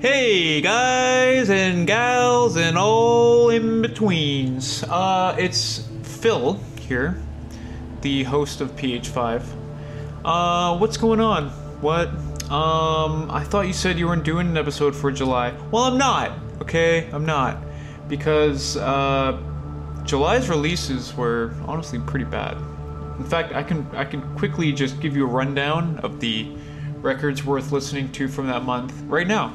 Hey guys and gals and all in betweens. Uh, it's Phil here, the host of PH5. Uh, what's going on? What? Um, I thought you said you weren't doing an episode for July. Well, I'm not. Okay, I'm not because uh, July's releases were honestly pretty bad. In fact, I can I can quickly just give you a rundown of the records worth listening to from that month right now.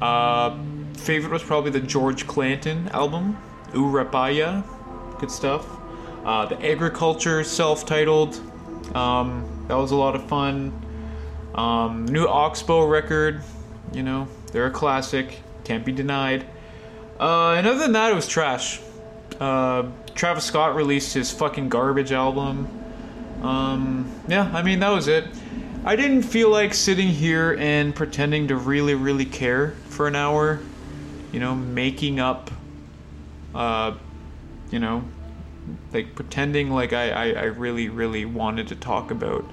Uh, favorite was probably the George Clanton album, Ooh Rap I Ya, good stuff. Uh, the Agriculture self-titled, um, that was a lot of fun. Um, new Oxbow record, you know, they're a classic, can't be denied. Uh, and other than that, it was trash. Uh, Travis Scott released his fucking garbage album. Um, yeah, I mean, that was it. I didn't feel like sitting here and pretending to really, really care for an hour. You know, making up, uh, you know, like pretending like I, I, I really, really wanted to talk about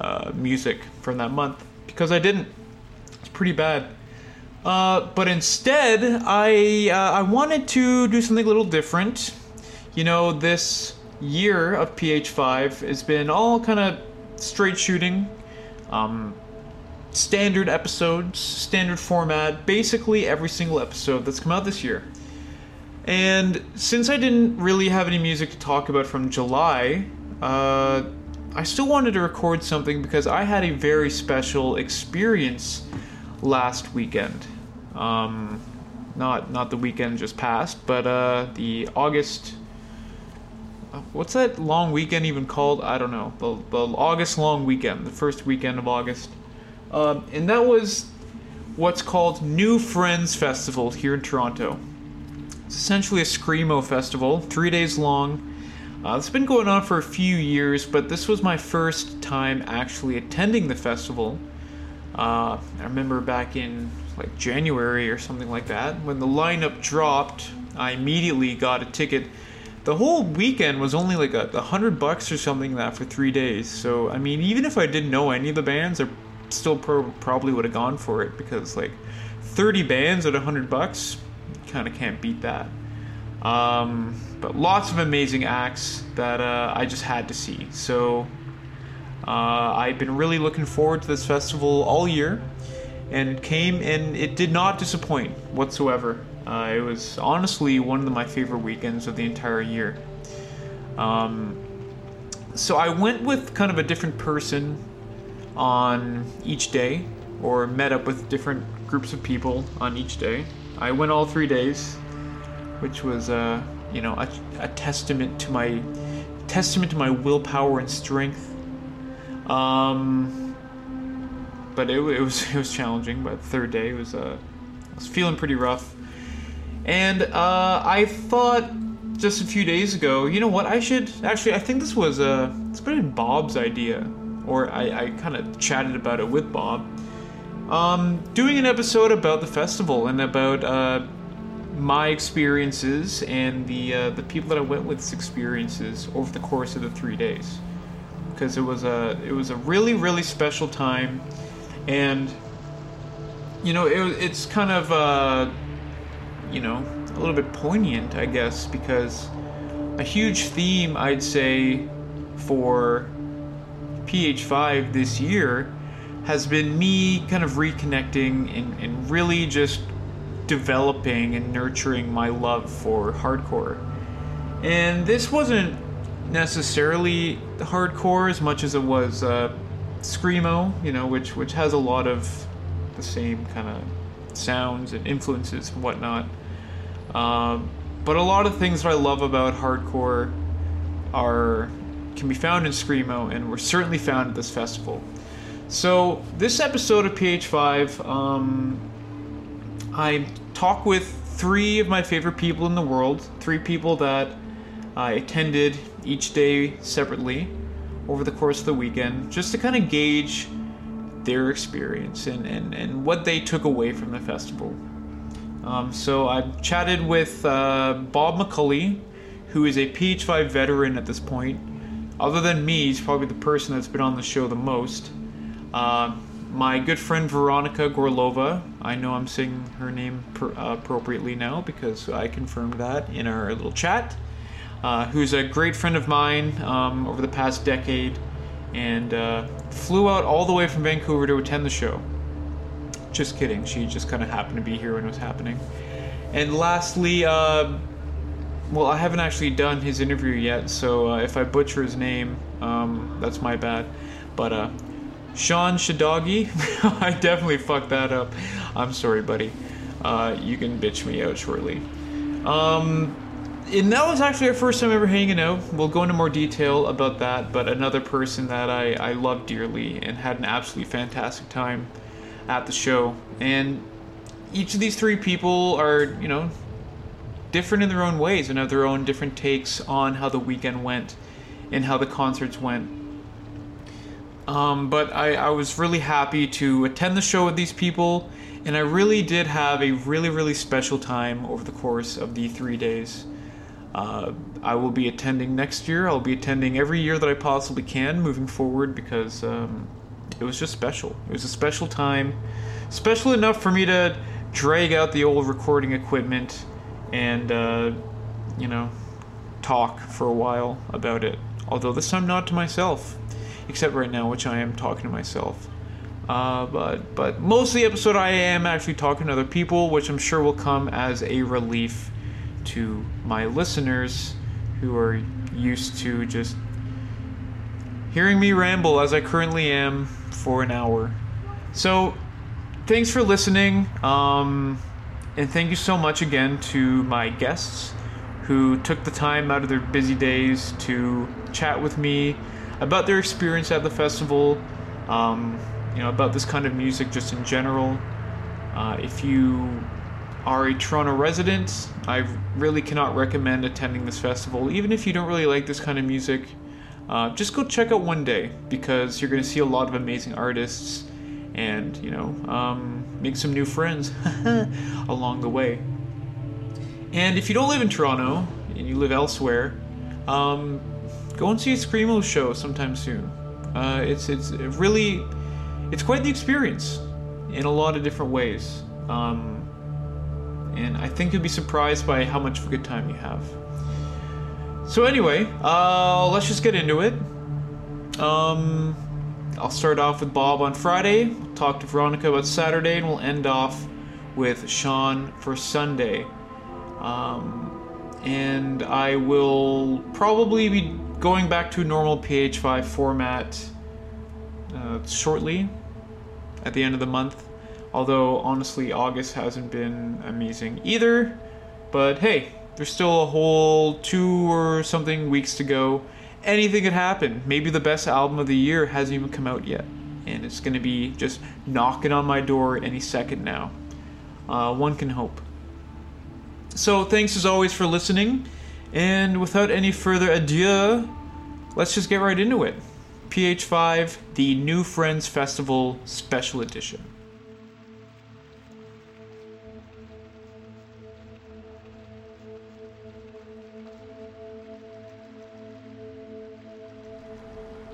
uh, music from that month because I didn't. It's pretty bad. Uh, but instead, I uh, I wanted to do something a little different. You know, this year of PH5 has been all kind of straight shooting, um, standard episodes, standard format, basically every single episode that's come out this year. And since I didn't really have any music to talk about from July, uh, I still wanted to record something because I had a very special experience last weekend. Um, not not the weekend just passed, but uh, the August. What's that long weekend even called? I don't know. The, the August long weekend, the first weekend of August. Um, and that was what's called New Friends Festival here in Toronto. It's essentially a Screamo festival, three days long. Uh, it's been going on for a few years, but this was my first time actually attending the festival. Uh, I remember back in like January or something like that when the lineup dropped. I immediately got a ticket. The whole weekend was only like a, a hundred bucks or something like that for three days. So I mean, even if I didn't know any of the bands, I still pro- probably would have gone for it because like thirty bands at a hundred bucks, kind of can't beat that. Um, but lots of amazing acts that uh, I just had to see. So uh, I've been really looking forward to this festival all year, and it came and it did not disappoint whatsoever. Uh, it was honestly one of my favorite weekends of the entire year. Um, so I went with kind of a different person on each day, or met up with different groups of people on each day. I went all three days, which was, uh, you know, a, a testament to my testament to my willpower and strength. Um, but it, it was it was challenging. But the third day was uh, I was feeling pretty rough, and uh, I thought just a few days ago, you know what? I should actually. I think this was uh, it's been Bob's idea, or I, I kind of chatted about it with Bob. Um, doing an episode about the festival and about uh, my experiences and the uh, the people that I went with's experiences over the course of the three days because it was a it was a really really special time, and you know it, it's kind of uh, you know a little bit poignant I guess because a huge theme I'd say for PH5 this year has been me kind of reconnecting and, and really just developing and nurturing my love for hardcore. And this wasn't necessarily hardcore as much as it was uh, screamo, you know, which which has a lot of the same kind of sounds and influences and whatnot. Um, but a lot of things that I love about hardcore are can be found in screamo, and were certainly found at this festival. So this episode of PH5, um, I talk with three of my favorite people in the world, three people that I attended each day separately over the course of the weekend, just to kind of gauge their experience and, and, and what they took away from the festival. Um, so I chatted with uh, Bob McCully, who is a PH5 veteran at this point. Other than me, he's probably the person that's been on the show the most. Uh, my good friend Veronika Gorlova. I know I'm saying her name per, uh, appropriately now because I confirmed that in our little chat. Uh, who's a great friend of mine um, over the past decade and uh, flew out all the way from Vancouver to attend the show. Just kidding. She just kind of happened to be here when it was happening. And lastly, uh, well, I haven't actually done his interview yet, so uh, if I butcher his name, um, that's my bad. But uh, Sean Shadagi, I definitely fucked that up. I'm sorry, buddy. Uh, you can bitch me out shortly. Um, and that was actually our first time ever hanging out. We'll go into more detail about that, but another person that I, I love dearly and had an absolutely fantastic time at the show. And each of these three people are, you know, different in their own ways and have their own different takes on how the weekend went and how the concerts went. Um, but I, I was really happy to attend the show with these people, and I really did have a really, really special time over the course of the three days. Uh, I will be attending next year. I'll be attending every year that I possibly can moving forward because um, it was just special. It was a special time, special enough for me to drag out the old recording equipment and, uh, you know, talk for a while about it. Although this time not to myself, except right now, which I am talking to myself. Uh, but but most of the episode I am actually talking to other people, which I'm sure will come as a relief to my listeners who are used to just hearing me ramble as I currently am for an hour. So, thanks for listening. Um, and thank you so much again to my guests who took the time out of their busy days to chat with me about their experience at the festival, um, you know, about this kind of music just in general. Uh, if you are a Toronto resident, I really cannot recommend attending this festival, even if you don't really like this kind of music. Uh, just go check out one day because you're going to see a lot of amazing artists and, you know, um, make some new friends along the way. And if you don't live in Toronto and you live elsewhere, um, go and see a Screamo show sometime soon. Uh, it's it's really it's quite the experience in a lot of different ways. Um, and I think you'll be surprised by how much of a good time you have. So anyway, uh, let's just get into it. Um, I'll start off with Bob on Friday, talk to Veronika about Saturday, and we'll end off with Sean for Sunday. Um, and I will probably be going back to normal PH5 format uh, shortly at the end of the month. Although, honestly, August hasn't been amazing either. But hey, there's still a whole two or something weeks to go. Anything could happen. Maybe the best album of the year hasn't even come out yet. And it's going to be just knocking on my door any second now. Uh, one can hope. So, thanks as always for listening. And without any further ado, let's just get right into it. PH5, the New Friends Festival Special Edition.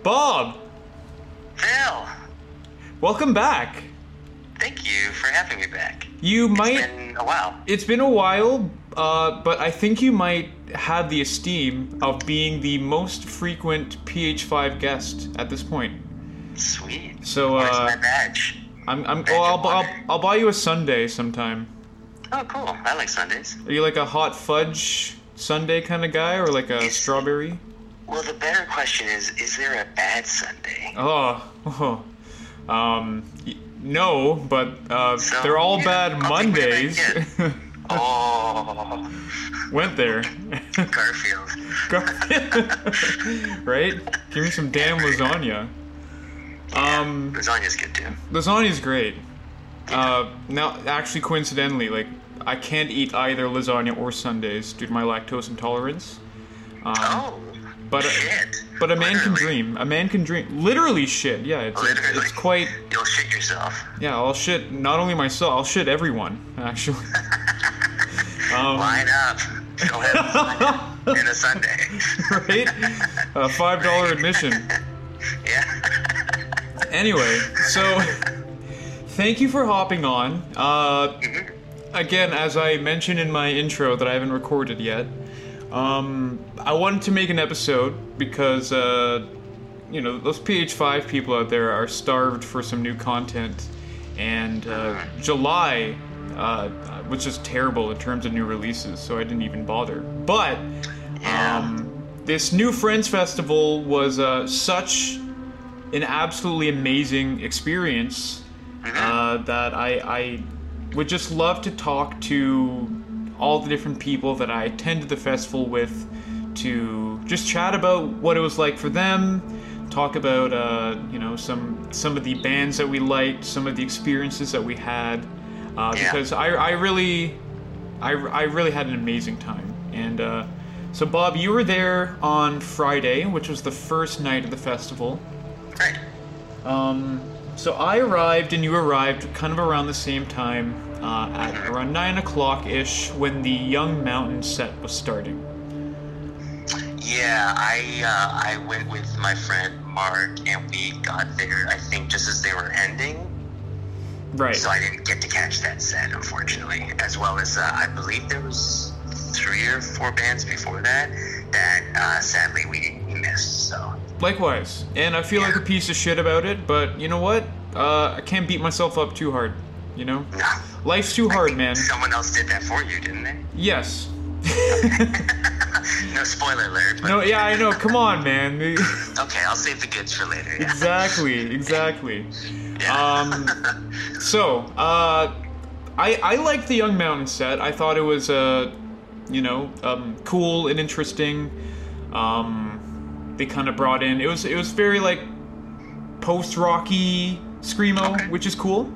Bob! Phil! Welcome back! Thank you for having me back. You It's might. been a while. It's been a while, uh, but I think you might have the esteem of being the most frequent PH5 guest at this point. Sweet. So, Where's uh, my badge? I'm, I'm, Badge well, I'll, I'll. I'll buy you a sundae sometime. Oh, cool. I like sundaes. Are you like a hot fudge sundae kind of guy, or like a strawberry? Well, the better question is is there a bad Sunday? Oh, oh. um, no, but uh, So, they're all yeah, bad I'll Mondays. Oh, Went there. Garfield. right? Give me some damn lasagna. Um, Lasagna's good too. lasagna's great. Uh, now, actually, coincidentally, like I can't eat either lasagna or sundaes due to my lactose intolerance. Um, Oh, but shit. but a man can dream. A man can dream. Literally, shit. Yeah, it's it's, Literally. it's quite. You'll shit yourself. Yeah, I'll shit not only myself. I'll shit everyone. Actually. um, Line up. Go have lasagna and a sundae. right? A five dollar admission. Yeah. Anyway, so thank you for hopping on. Uh, Mhm. again, as I mentioned in my intro that I haven't recorded yet, um, I wanted to make an episode because, uh, you know, those PH5 people out there are starved for some new content, and uh, July uh, was just terrible in terms of new releases, so I didn't even bother. But um, this new Friends Festival was uh, such an absolutely amazing experience uh, that I, I would just love to talk to all the different people that I attended the festival with to just chat about what it was like for them, talk about uh, you know some some of the bands that we liked, some of the experiences that we had, uh, Yeah. because I, I really I, I really had an amazing time. And uh, so Bob, you were there on Friday, which was the first night of the festival. Right. Um, so I arrived and you arrived kind of around the same time, uh, at around nine o'clock ish, when the Young Mountain set was starting. Yeah, I uh, I went with my friend Mark, and we got there. I think just as they were ending, Right. so I didn't get to catch that set, unfortunately. As well as uh, I believe there was three or four bands before that that uh, sadly we, missed. So Likewise. And I feel like a piece of shit about it, but you know what? Uh, I can't beat myself up too hard. You know, life's too hard, man. Someone else did that for you, didn't they? Yes. no spoiler alert. But No, yeah, I know. Come on, man. Okay, I'll save the goods for later. Yeah. exactly, exactly. Yeah. Um, so, uh, I I liked the Young Mountain set. I thought it was uh, you know, um, cool and interesting. Um, they kind of brought in it was it was very like post rocky screamo, Okay. which is cool.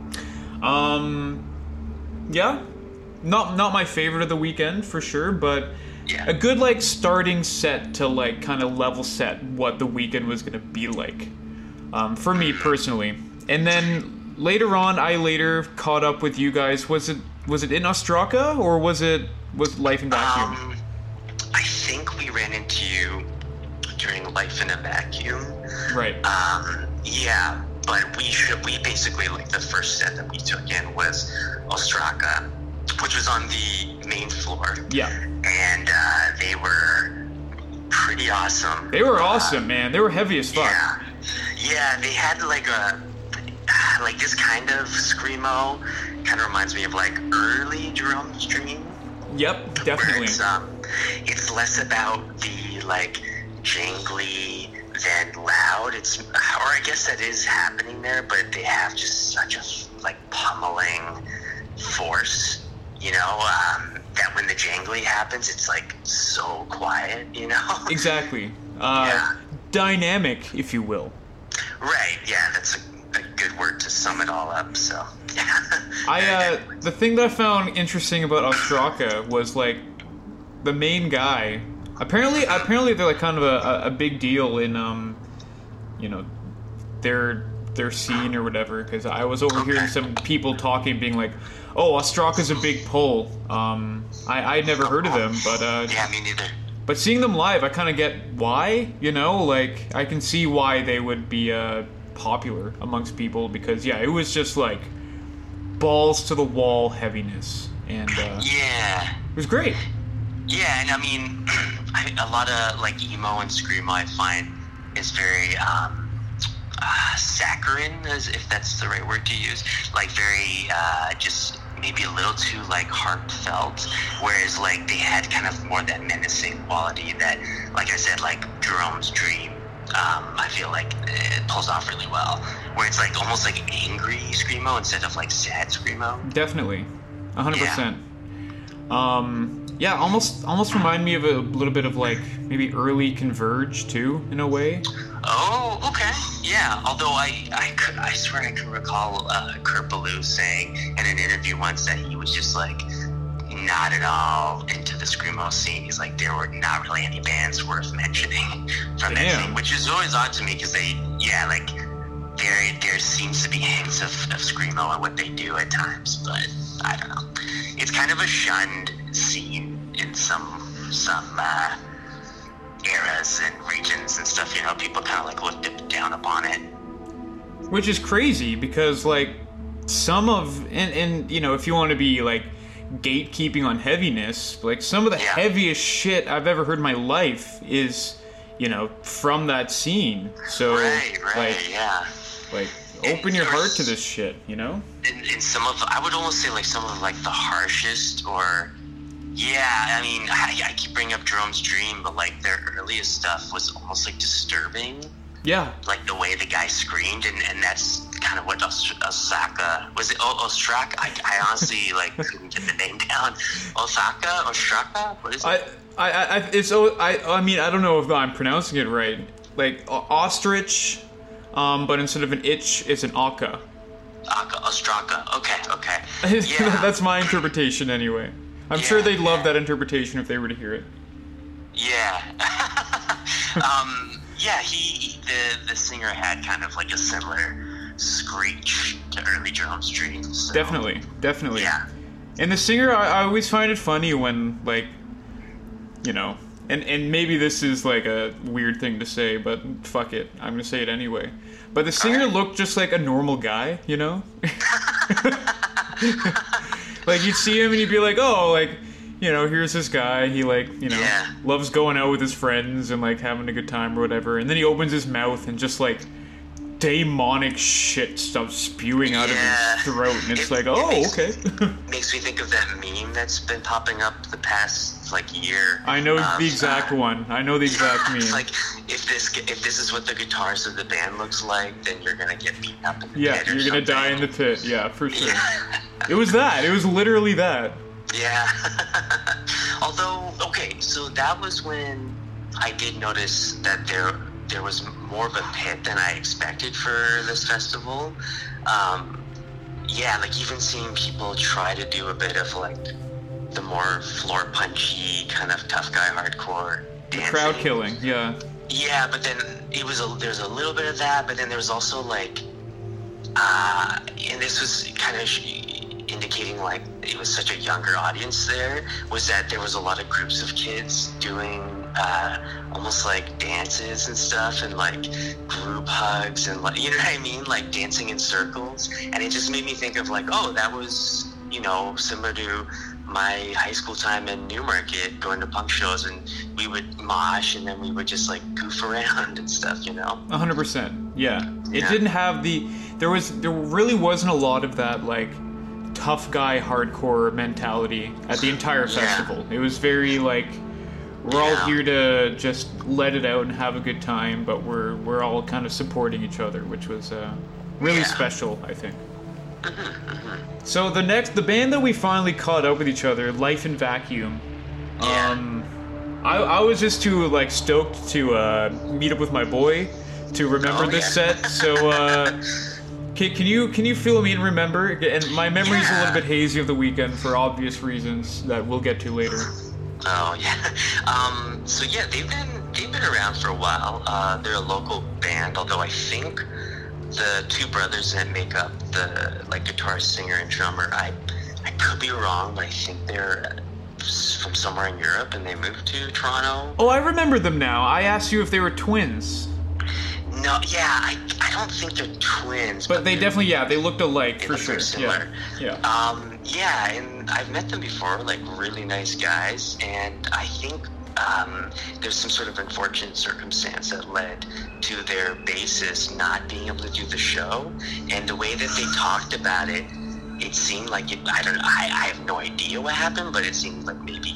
Um, yeah, not not my favorite of the weekend for sure, but Yeah. a good like starting set to like kind of level set what the weekend was gonna be like um, for me personally. And then later on, I later caught up with you guys. Was it was it in Ostraca or was it was Life in Vacuum? Um, I think we ran into you during Life in a Vacuum. right. Um, yeah, but we should we basically like the first set that we took in was Ostraca, which was on the main floor, Yeah, and uh, they were pretty awesome. they were Uh, awesome, man. They were heavy as fuck. Yeah, yeah, they had like a like this kind of screamo. Kind of reminds me of like early Jerome's Dream. Yep, definitely. It's, um, it's less about the like jangly than loud. It's, or I guess that is happening there, but they have just such a like pummeling force, you know. Um, that when the jangly happens, it's like so quiet, you know. Exactly. Uh, Yeah. Dynamic, if you will. right? Yeah, that's a, a good word to sum it all up. So, yeah. I uh, the thing that I found interesting about Ostraca was like the main guy. Apparently, apparently they're like kind of a, a, big deal in um, you know, their their scene or whatever. Because I was overhearing some people talking, being like, "Oh, Ostraca's a big pull." Um, I I'd never heard of them, but uh, yeah, me neither. but seeing them live, I kind of get why. You know, like I can see why they would be uh popular amongst people because yeah, it was just like balls to the wall heaviness, and uh, Yeah. it was great. Yeah, and I mean, I, a lot of like emo and screamo I find is very um, uh, saccharine, as if that's the right word to use. Like very uh, just maybe a little too like heartfelt. Whereas like they had kind of more that menacing quality that, like I said, like Jerome's Dream. Um, I feel like it pulls off really well, where it's like almost like angry screamo instead of like sad screamo. Definitely, hundred percent. Um, yeah, almost almost remind me of a little bit of like maybe early Converge too, in a way. Oh, okay. Yeah. Although I, I could, I swear I can recall uh, Kurt Ballou saying in an interview once that he was just like not at all into the screamo scene. He's like, there were not really any bands worth mentioning from that scene, which is always odd to me because they, yeah, like there, there seems to be hints of, of screamo and what they do at times, but I don't know. It's kind of a shunned scene in some, some. Uh, eras and regions and stuff, you know, people kind of like looked down upon it. Which is crazy because like some of and and you know if you want to be like gatekeeping on heaviness, like some of the Yeah. heaviest shit I've ever heard in my life is you know from that scene. So Right, right, like yeah. like open your heart to this shit, you know? in, in some of I would almost say like some of like the harshest or yeah I mean I, I keep bringing up Jerome's Dream but like their earliest stuff was almost like disturbing. Yeah. like the way the guy screamed and, and that's kind of what Osaka was it o- Ostraca? I, I honestly like couldn't get the name down. Osaka? Ostraca? What is it? I, I, I, it's, oh, I, I mean, I don't know if I'm pronouncing it right. Like ostrich, um, but instead of an itch, it's an aka. Aka- Ostraca. Okay okay. Yeah. That's my interpretation, anyway. I'm sure they'd love yeah. that interpretation if they were to hear it. Yeah. um, yeah, he the the singer had kind of like a similar screech to early Jerome's dreams. so- Definitely, definitely. Yeah. And the singer, I, I always find it funny when, like, you know, and and maybe this is like a weird thing to say, but fuck it, I'm gonna say it anyway. But the singer Alright. looked just like a normal guy, you know. like you'd see him and you'd be like, oh, like, you know, here's this guy. He like, you know, Yeah. loves going out with his friends and like having a good time or whatever. And then he opens his mouth and just like demonic shit stuff spewing out Yeah. of his throat, and it's It- like, it oh, makes- okay. Makes me think of that meme that's been popping up the past like year. I know of, the exact uh, one. I know the exact meme. Like if this if this is what the guitars of the band looks like, then you're gonna get beaten up in the yeah, you're gonna die in the pit. Yeah, for sure. Yeah. It was that. It was literally that. Yeah. Although, okay, so that was when I did notice that there there was more of a pit than I expected for this festival. Um, yeah, like even seeing people try to do a bit of like the more floor punchy kind of tough guy hardcore dancing. Crowd killing. Yeah. Yeah, but then it was a there's a little bit of that, but then there was also like, uh, and this was kind of indicating like it was such a younger audience. There was that there was a lot of groups of kids doing uh, almost like dances and stuff, and like group hugs and like you know what I mean, like dancing in circles, and it just made me think of like, oh, that was you know similar to my high school time in Newmarket going to punk shows and we would mosh and then we would just like goof around and stuff, you know? Hundred percent. Yeah. It Yeah. didn't have the. There was. There really wasn't a lot of that like tough guy hardcore mentality at the entire Yeah. festival. It was very like. We're all here to just let it out and have a good time, but we're we're all kind of supporting each other, which was uh, really Yeah. special, I think. So the next, the band that we finally caught up with each other, Life in Vacuum. Yeah. Um, I, I was just too like stoked to uh, meet up with my boy to remember Oh, this yeah. set. So uh, can, can you can you fill me in? and Remember, and my memory's a little bit hazy of the weekend for obvious reasons that we'll get to later. Oh yeah. Um, so yeah, they've been they've been around for a while. Uh, they're a local band, although I think the two brothers that make up the like guitarist, singer, and drummer, I I could be wrong, but I think they're from somewhere in Europe and they moved to Toronto. Oh, I remember them now. I asked you if they were twins, No, yeah, I, I don't think they're twins, but they they're- definitely yeah they looked alike They for sure. very Yeah, yeah. Um, yeah, and I've met them before, like really nice guys, and I think um, there's some sort of unfortunate circumstance that led to their bassist not being able to do the show, and the way that they talked about it, it seemed like it. I don't. I, I have no idea what happened, but it seemed like maybe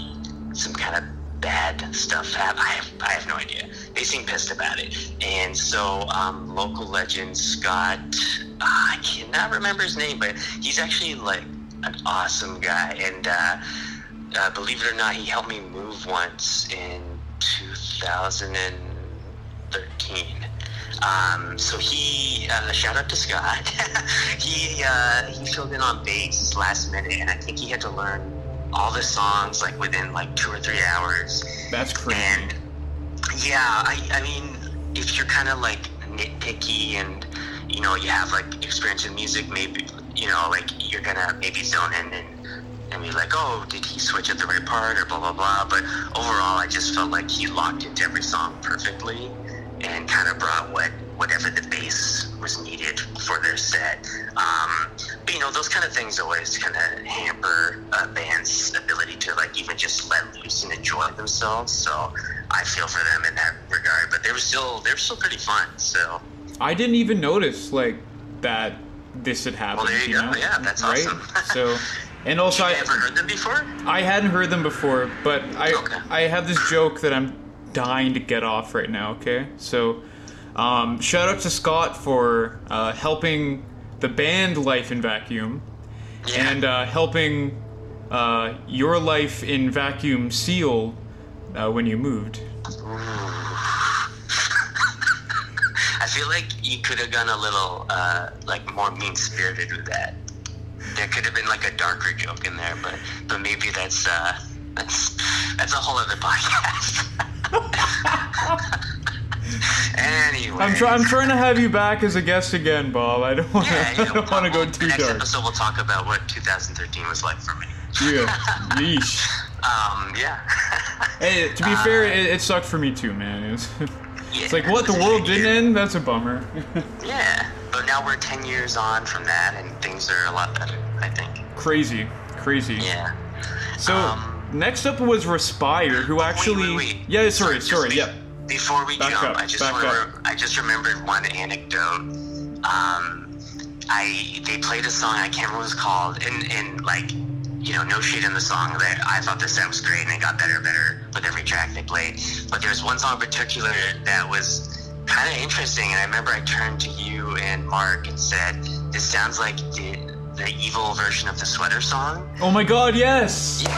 some kind of bad stuff happened. I have, I have no idea. They seem pissed about it, and so um, local legend Scott. Uh, I cannot remember his name, but he's actually like an awesome guy, and uh, uh, believe it or not, he helped me move once in 2013. Um, so he, uh, shout out to Scott. he uh, he filled in on bass last minute, and I think he had to learn all the songs like within like two or three hours. That's crazy. And yeah, I, I mean, if you're kind of like nitpicky and you know you have like experience in music, maybe you know like you're gonna maybe zone in and and be like, oh, did he switch at the right part or blah blah blah. But overall, I just felt like he locked into every song perfectly and kind of brought what whatever the bass was needed for their set. Um, But, you know, those kind of things always kind of hamper a band's ability to like even just let loose and enjoy themselves. So I feel for them in that regard. But they were still they were still pretty fun. So I didn't even notice like that this had happened. well, there you, you go. know? Yeah, that's right? awesome. so, and also you I, ever heard them before? I hadn't heard them before, but I Okay. I have this joke that I'm dying to get off right now. Okay, so um, shout out to Scott for uh, helping the band Life in Vacuum Yeah. and uh, helping uh, your life in vacuum seal uh, when you moved. I feel like you could have gone a little uh, like more mean spirited with that. There could have been like a darker joke in there, but but maybe that's uh, that's that's a whole other podcast. anyway, I'm, try- I'm trying to have you back as a guest again, Bob. I don't want to. Yeah, I don't want to go too Next dark. episode, we'll talk about what 2013 was like for me. Yeah. Yeesh. Um, yeah. Hey, to be fair, it, it sucked for me too, man. It was, yeah. it's like what the world didn't end. That's a bummer. Yeah, but now we're 10 years on from that, and things are a lot better. I think. crazy, crazy. Yeah. So Um, next up was Respire, who actually. Wait, wait, wait. Yeah, sorry, sorry. be- Yeah. Before we Back jump, up, I just back wanna, up. I just remembered one anecdote. Um, I they played a song I can't remember what it's called, and and like you know no shade in the song that I thought the set was great and it got better and better with every track they played. But there was one song in particular that was kind of interesting, and I remember I turned to you and Mark and said, "This sounds like the the evil version of the sweater song." Oh my God! Yes.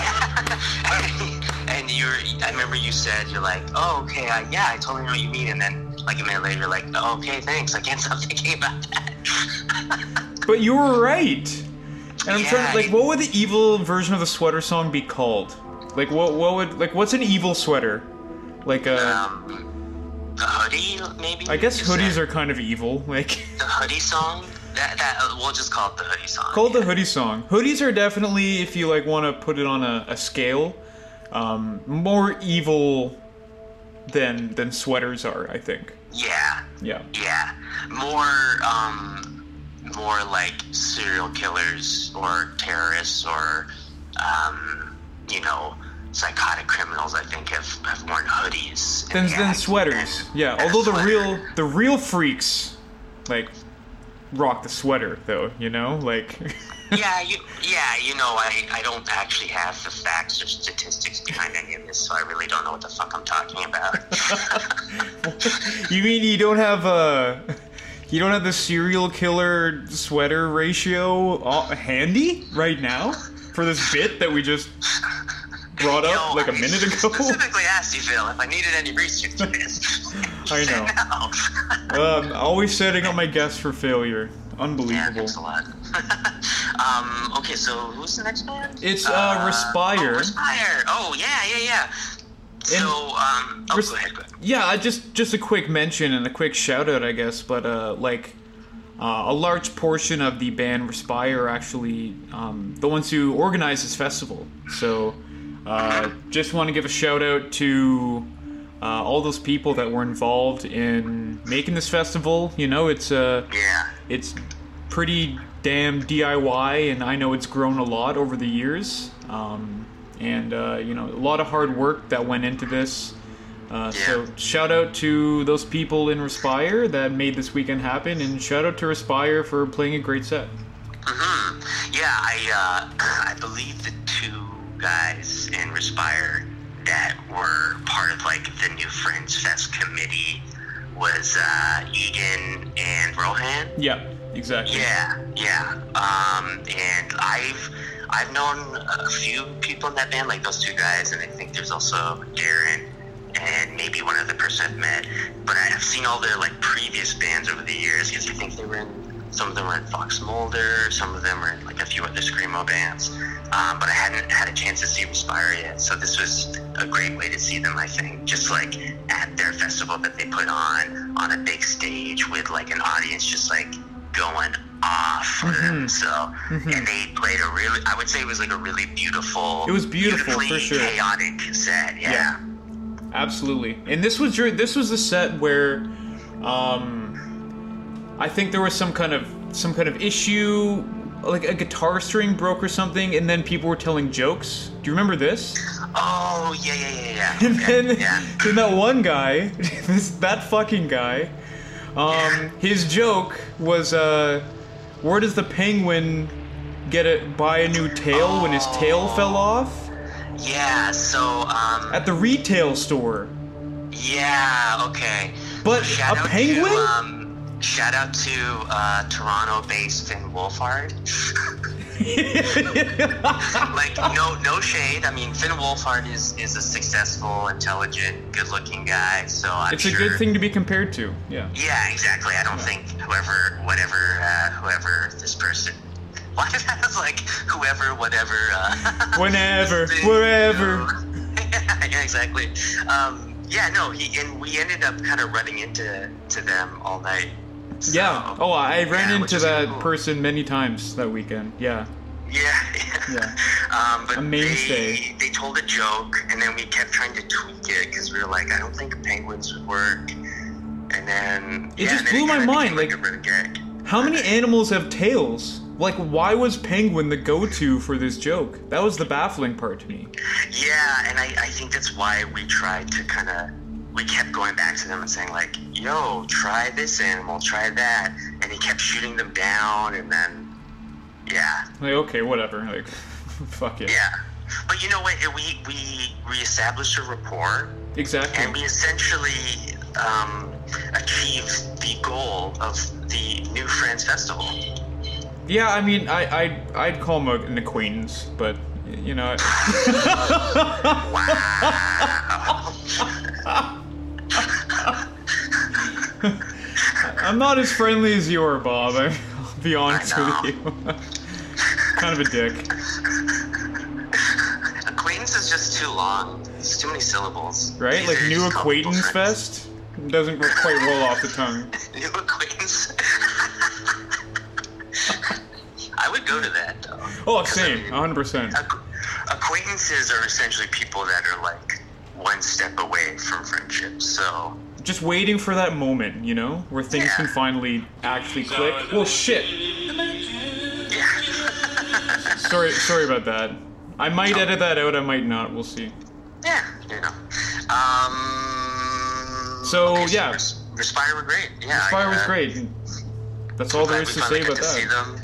Yeah. and you were, I remember you said, you're like, oh, okay, I, yeah, I totally know what you mean. And then, like, a minute later, you're like, oh, okay, thanks. I can't stop thinking about that. But you were right. And I'm trying to like, what would the evil version of the sweater song be called? Like, what what would like what's an evil sweater? Like a. um, the hoodie, maybe? I guess You hoodies said are kind of evil. Like, The hoodie song? That, that, uh, we'll just call it the hoodie song. called the yeah. hoodie song. Hoodies are definitely, if you like, want to put it on a, a scale, um, more evil than than sweaters are. I think. Yeah, Yeah. yeah. More, um, more like serial killers or terrorists or, um, you know, psychotic criminals, I think, have, have worn hoodies. Than, the sweaters. than- Yeah. than a Although the real the real freaks, like, rock the sweater though. You know, like. yeah, you, yeah, you know, I, I don't actually have the facts or statistics behind any of this, so I really don't know what the fuck I'm talking about. you mean you don't have a you don't have the serial killer sweater ratio uh, handy right now for this bit that we just brought up like a minute ago? I specifically asked you, Phil, if I needed any research. I know. no. Um, always setting up my guests for failure. Unbelievable. Yeah, thanks a lot. um, okay, so who's the next band? It's, uh, Respire. Oh, Respire. Oh, yeah, yeah, yeah. So, um, oh, go ahead, go ahead. Yeah, I just just a quick mention and a quick shout out, I guess. But uh, like uh, a large portion of the band Respire are actually um, the ones who organize this festival. So uh, just want to give a shout out to uh, all those people that were involved in making this festival. You know, it's uh, Yeah. it's pretty damn DIY, and I know it's grown a lot over the years. Um, and uh, you know, a lot of hard work that went into this. Uh, So shout out to those people in Respire that made this weekend happen, and shout out to Respire for playing a great set. hmm Yeah, I uh, I believe the two guys in Respire that were part of like the New Friends Fest committee was uh, Egan and Rohan. Yeah, exactly. Yeah, yeah. Um, and I've I've known a few people in that band, like those two guys, and I think there's also Darren and maybe one other person I've met. But I've seen all their like previous bands over the years because I think they were in some of them were in Fox Mulder, some of them were in like a few other screamo bands. Um, but I hadn't had a chance to see Respire yet, so this was a great way to see them. I think just like at their festival that they put on on a big stage with like an audience just like going off. Mhm. So and they played a really, I would say it was like a really beautiful. It was beautiful, for sure. Chaotic set, yeah. Yeah. Absolutely. And this was your this was the set where um I think there was some kind of some kind of issue like a guitar string broke or something, and then people were telling jokes. Do you remember this? Oh yeah yeah yeah yeah. And Okay, then, yeah. then that one guy, this that fucking guy, um, his joke was, uh, where does the penguin get it? Buy a new tail when his tail fell off Yeah. So um. at the retail store. Yeah. Okay. But Shout a penguin? To, um, shout out to uh, Toronto-based Finn Wolfhard. like no no shade. I mean Finn Wolfhard is is a successful, intelligent, good-looking guy. So I'm it's a sure, good thing to be compared to. Yeah. Yeah, exactly. I don't think whoever, whatever, uh, whoever this person. Why did I was like whoever, whatever? Uh, Whenever, thing, wherever. you know? yeah, exactly. Um, yeah, no, he and we ended up kind of running into to them all night. So, Yeah. Oh, I ran yeah, into that cool. person many times that weekend. Yeah. Yeah, Yeah. Um, but A mainstay. They, they told a joke, and then we kept trying to tweak it because we were like, I don't think penguins would work. And then It yeah, just blew my mind, like- gag. How many animals have tails? Like, why was penguin the go-to for this joke? That was the baffling part to me. Yeah, and I, I think that's why we tried to kind of we kept going back to them and saying like, "Yo, try this animal, try that," and he kept shooting them down, and then yeah, Like, okay, whatever. Like, fuck it. yeah. But you know what? We we we established a rapport, Exactly. and we essentially um, achieved the goal of the New Friends Festival. Yeah, I mean, I, I, I'd call him an acquaintance, but you know. Wow. I'm not as friendly as you are, Bob. I'll be honest with you. kind of a dick. Acquaintance is just too long. It's too many syllables. Right? These Like New Acquaintance. Fest? Doesn't quite roll off the tongue. New acquaintance. I would go to that though. Oh, same. mean, 100%. acqu- acquaintances are essentially people that are like one step away from friendship. So Just waiting for that moment, you know? Where things Yeah. can finally actually click. Well, shit. yeah, Sorry, sorry about that. I might edit that out, I might not. We'll see. yeah, you know. Um. So, okay, yeah. Res- Respire were great. Yeah, I, Fire was uh, great. That's all there glad is to say about to see that. them.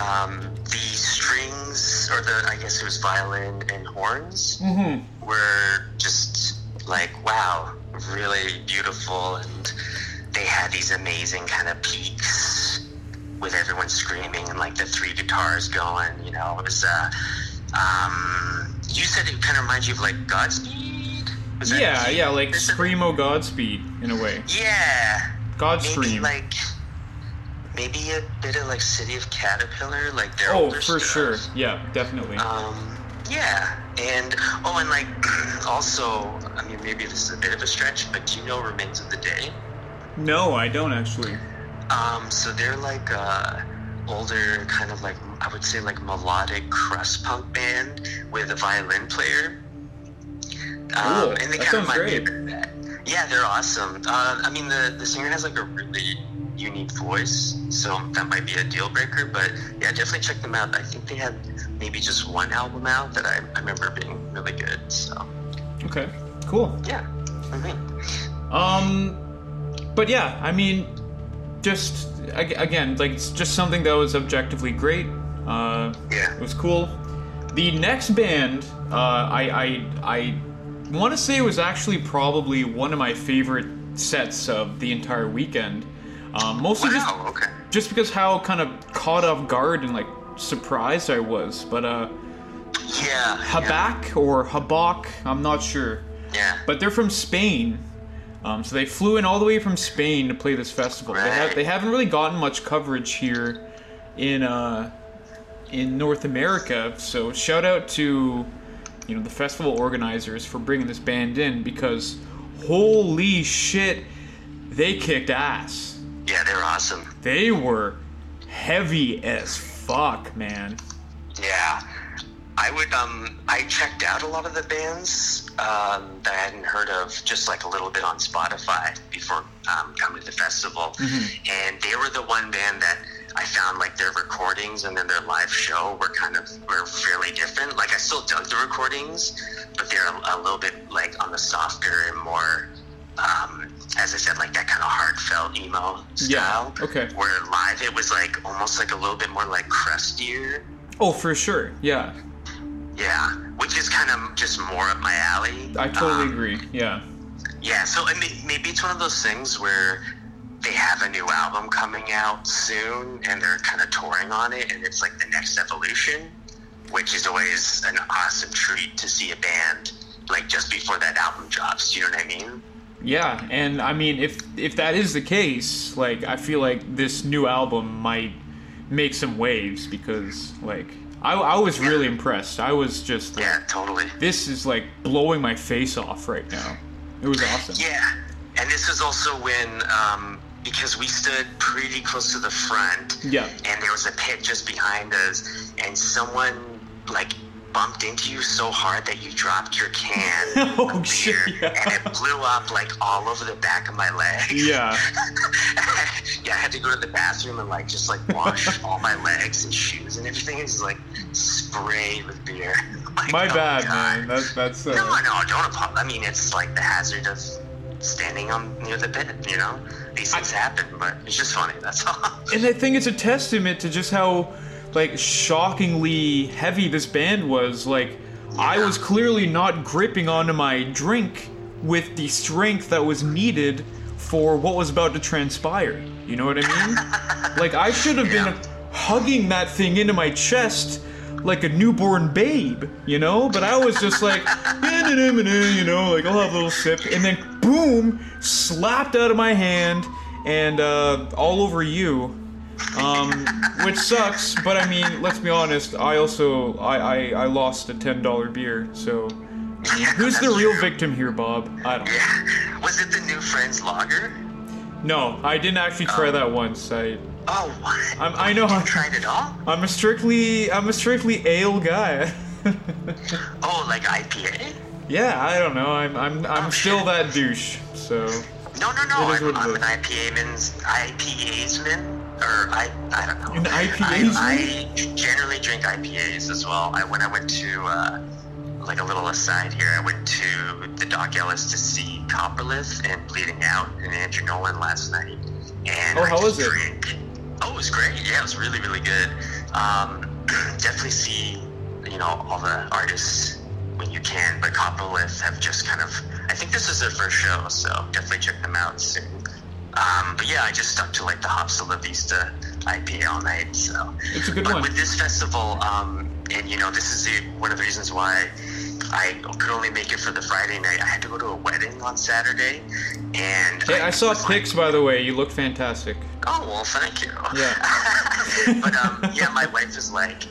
Um, the strings, or the I guess it was violin and horns, Mm-hmm. were just like wow, really beautiful, and they had these amazing kind of peaks with everyone screaming and like the three guitars going. You know, it was. Uh, um, you said it kind of reminds you of like Godspeed. Yeah, yeah, like Screamo Godspeed, in a way. Yeah, maybe Godstream. like maybe a bit of like City of Caterpillar, like their Oh, older for stuff. sure. Yeah, definitely. Um, yeah, and oh, and like also, I mean, maybe this is a bit of a stretch, but do you know Remains of the Day? No, I don't actually. Um, so they're like a older, kind of like I would say like melodic crust punk band with a violin player. Um, and they That kind of sounds remind me great. of that. Yeah, they're awesome. Uh, I mean, the the singer has like a really unique voice, so that might be a deal breaker. But yeah, definitely check them out. I think they had maybe just one album out that I, I remember being really good. So Okay, cool. yeah. Mhm. Um, but yeah, I mean, just again, like it's just something that was objectively great. Uh, Yeah. it was cool. The next band, uh, I I I want to say it was actually probably one of my favorite sets of the entire weekend. Um, mostly just Okay. just because how kind of caught off guard and like surprised I was. But uh, Yeah. Habak or Habak, I'm not sure. Yeah. But they're from Spain. Um, so they flew in all the way from Spain to play this festival. They, ha- they haven't really gotten much coverage here in uh, in North America. So shout out to you know the festival organizers for bringing this band in because holy shit, they kicked ass. Yeah, they're awesome. They were heavy as fuck, man. Yeah. I would um I checked out a lot of the bands um, that I hadn't heard of just like a little bit on Spotify before um, coming to the festival, and they were the one band that I found like their recordings and then their live show were kind of were fairly different. Like I still dug the recordings, but they're a, a little bit like on the softer and more, um, as I said, like that kind of heartfelt emo style. Yeah, okay. Where live it was like almost like a little bit more like crustier. Oh, for sure. Yeah, Yeah, which is kind of just more up my alley. I totally Um, agree. Yeah. Yeah, so I mean, maybe it's one of those things where they have a new album coming out soon and they're kind of touring on it, and it's like the next evolution, which is always an awesome treat to see a band like just before that album drops. You know what I mean? Yeah, and I mean, if if that is the case, like I feel like this new album might make some waves because, like, I, I was really impressed. I was just like, Yeah, totally. this is like blowing my face off right now. It was awesome. Yeah, and this is also when um, because we stood pretty close to the front. Yeah. and there was a pit just behind us, and someone like bumped into you so hard that you dropped your can Oh, of shit, beer, yeah. and it blew up like all over the back of my leg. Yeah. yeah, I had to go to the bathroom and like just like wash all my legs and shoes and everything. It's like sprayed with beer. Like, My oh, bad, God. man. That's that's. Uh, No, no, don't apologize. I mean, it's like the hazard of standing on near the pit. You know, these things happen, but it's just funny. That's all. and I think it's a testament to just how like shockingly heavy this band was. Like I was clearly not gripping onto my drink with the strength that was needed for what was about to transpire. You know what I mean? like I should have been hugging that thing into my chest like a newborn babe, you know? But I was just like, you know, like I'll have a little sip, and then boom, slapped out of my hand and uh, all over you um, which sucks. But I mean, let's be honest. I also I I, I lost a ten dollar beer. So I mean, who's the real victim here, Bob? I don't. know. Was it the new Friends Lager? No, I didn't actually try that once. I Oh, what? I'm- I know You how- didn't it all? I'm a strictly I'm a strictly ale guy. Oh, like IPA? yeah, I don't know. I'm I'm I'm Oh, still shit. that douche. So No, no, no. I'm, I'm an IPA man's IPA's man, or I I don't know. An IPA's I, I generally drink IPAs as well. I when I went to uh, like a little aside here, I went to the Doc Ellis to see Copperlith and Bleeding Out and Andrew Nolan last night, and Oh, I how was it? drank. Oh, it was great. Yeah, it was really really good. Um, definitely see you know all the artists when you can, but Copperlith have just kind of. I think this is their first show, so definitely check them out soon. Um, but yeah, I just stuck to like the Hops La Vista IPA all night. So It's a good but one. with this festival, um, and you know, this is the, one of the reasons why I could only make it for the Friday night. I had to go to a wedding on Saturday, and hey, I saw was like, pics by the way. You look fantastic. Oh well, thank you. Yeah. but um, yeah, my wife is like,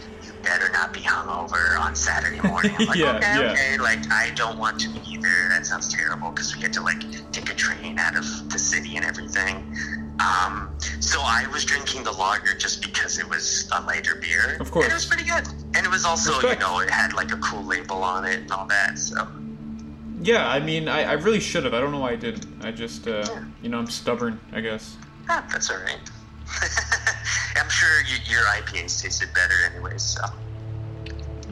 "You better not be hungover on Saturday morning." I'm like, Yeah, okay, yeah. okay. Like, I don't want to be either. That sounds terrible because we get to like take a train out of the city and everything. Um, so I was drinking the lager just because it was a lighter beer. Of course. And it was pretty good. And it was also, Respect. you know, it had like a cool label on it and all that. So Yeah, I mean, I, I really should have. I don't know why I didn't. I just, uh, Yeah. you know, I'm stubborn. I guess. ah, that's all right. I'm sure you, your IPAs tasted better anyway. So.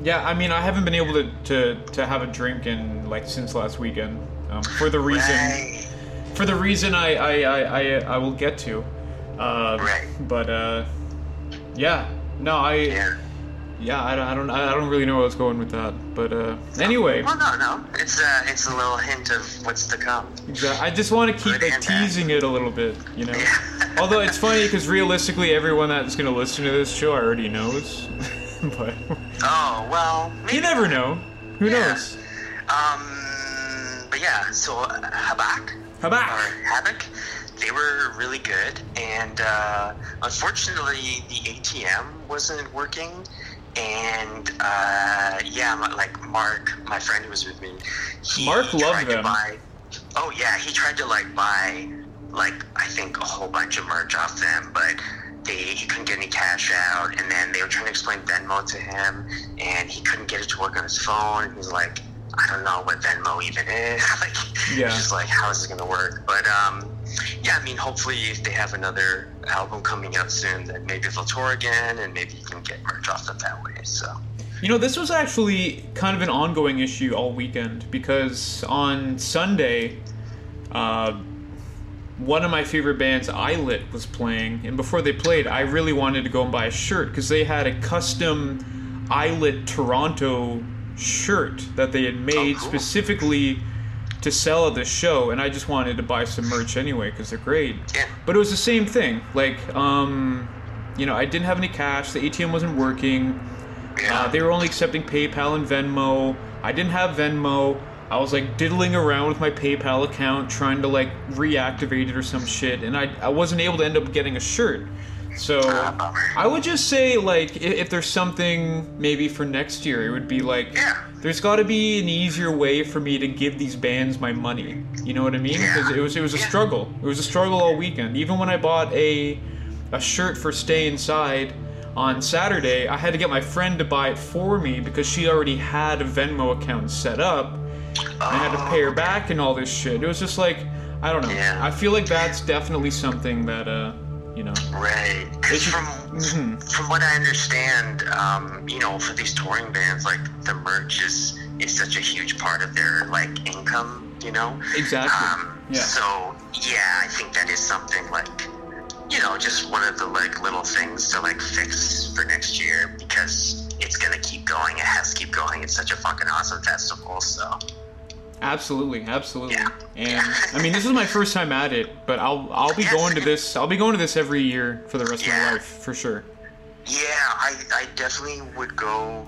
Yeah, I mean, I haven't been able to, to, to have a drink in like since last weekend. Um, for the reason Right. for the reason I I, I, I, I will get to. Uh, Right. But uh, yeah, no, I yeah, Yeah. I, don't, I don't I don't really know where I was going with that. But uh, anyway, Well, no, no. It's a, it's a little hint of what's to come. exa- I just want to keep like teasing it a little bit, you know. Yeah. Although it's funny because realistically, everyone that's gonna listen to this show already knows. but Oh well. Maybe you never know. Who Yeah. knows? Um. But yeah. So uh, Habak Habak. or Havoc, they were really good, and uh, unfortunately the ATM wasn't working. And uh, yeah, my, like Mark, my friend who was with me, he Mark loved tried them. to buy. Oh yeah, he tried to like buy like I think a whole bunch of merch off them, but they he couldn't get any cash out. And then they were trying to explain Venmo to him, and he couldn't get it to work on his phone. And he's like, I don't know what Venmo even is. like, Yeah. he's just like, how is this gonna work? But um, yeah, I mean, hopefully, if they have another album coming out soon, then maybe they'll tour again, and maybe you can get merch off it that way. So. You know, this was actually kind of an ongoing issue all weekend because on Sunday, uh, one of my favorite bands, Eyelit, was playing, and before they played, I really wanted to go and buy a shirt because they had a custom Eyelit Toronto shirt that they had made Oh, cool. specifically to sell at the show, and I just wanted to buy some merch anyway because they're great. Yeah. But it was the same thing. Like, um, you know, I didn't have any cash. The ATM wasn't working. Yeah. Uh, they were only accepting PayPal and Venmo. I didn't have Venmo. I was like diddling around with my PayPal account, trying to like reactivate it or some shit, and I, I wasn't able to end up getting a shirt. So. I would just say like i- if there's something maybe for next year, it would be like Yeah. there's got to be an easier way for me to give these bands my money. You know what I mean? Because Yeah. it was it was a Yeah. struggle. It was a struggle all weekend. Even when I bought a a shirt for Stay Inside on Saturday, I had to get my friend to buy it for me because she already had a Venmo account set up. And I had to pay her back and all this shit. It was just like I don't know. I feel like that's definitely something that uh you know. Right. Because from Mhm. from what I understand, um, you know, for these touring bands, like the merch is is such a huge part of their like income. You know. Exactly. Um, Yeah. So yeah, I think that is something like you know just one of the like little things to like fix for next year because it's gonna keep going. It has to keep going. It's such a fucking awesome festival. So Absolutely, absolutely. Yeah. And I mean, this is my first time at it, but I'll I'll be going to this. I'll be going to this every year for the rest of my life for sure. yeah, I I definitely would go.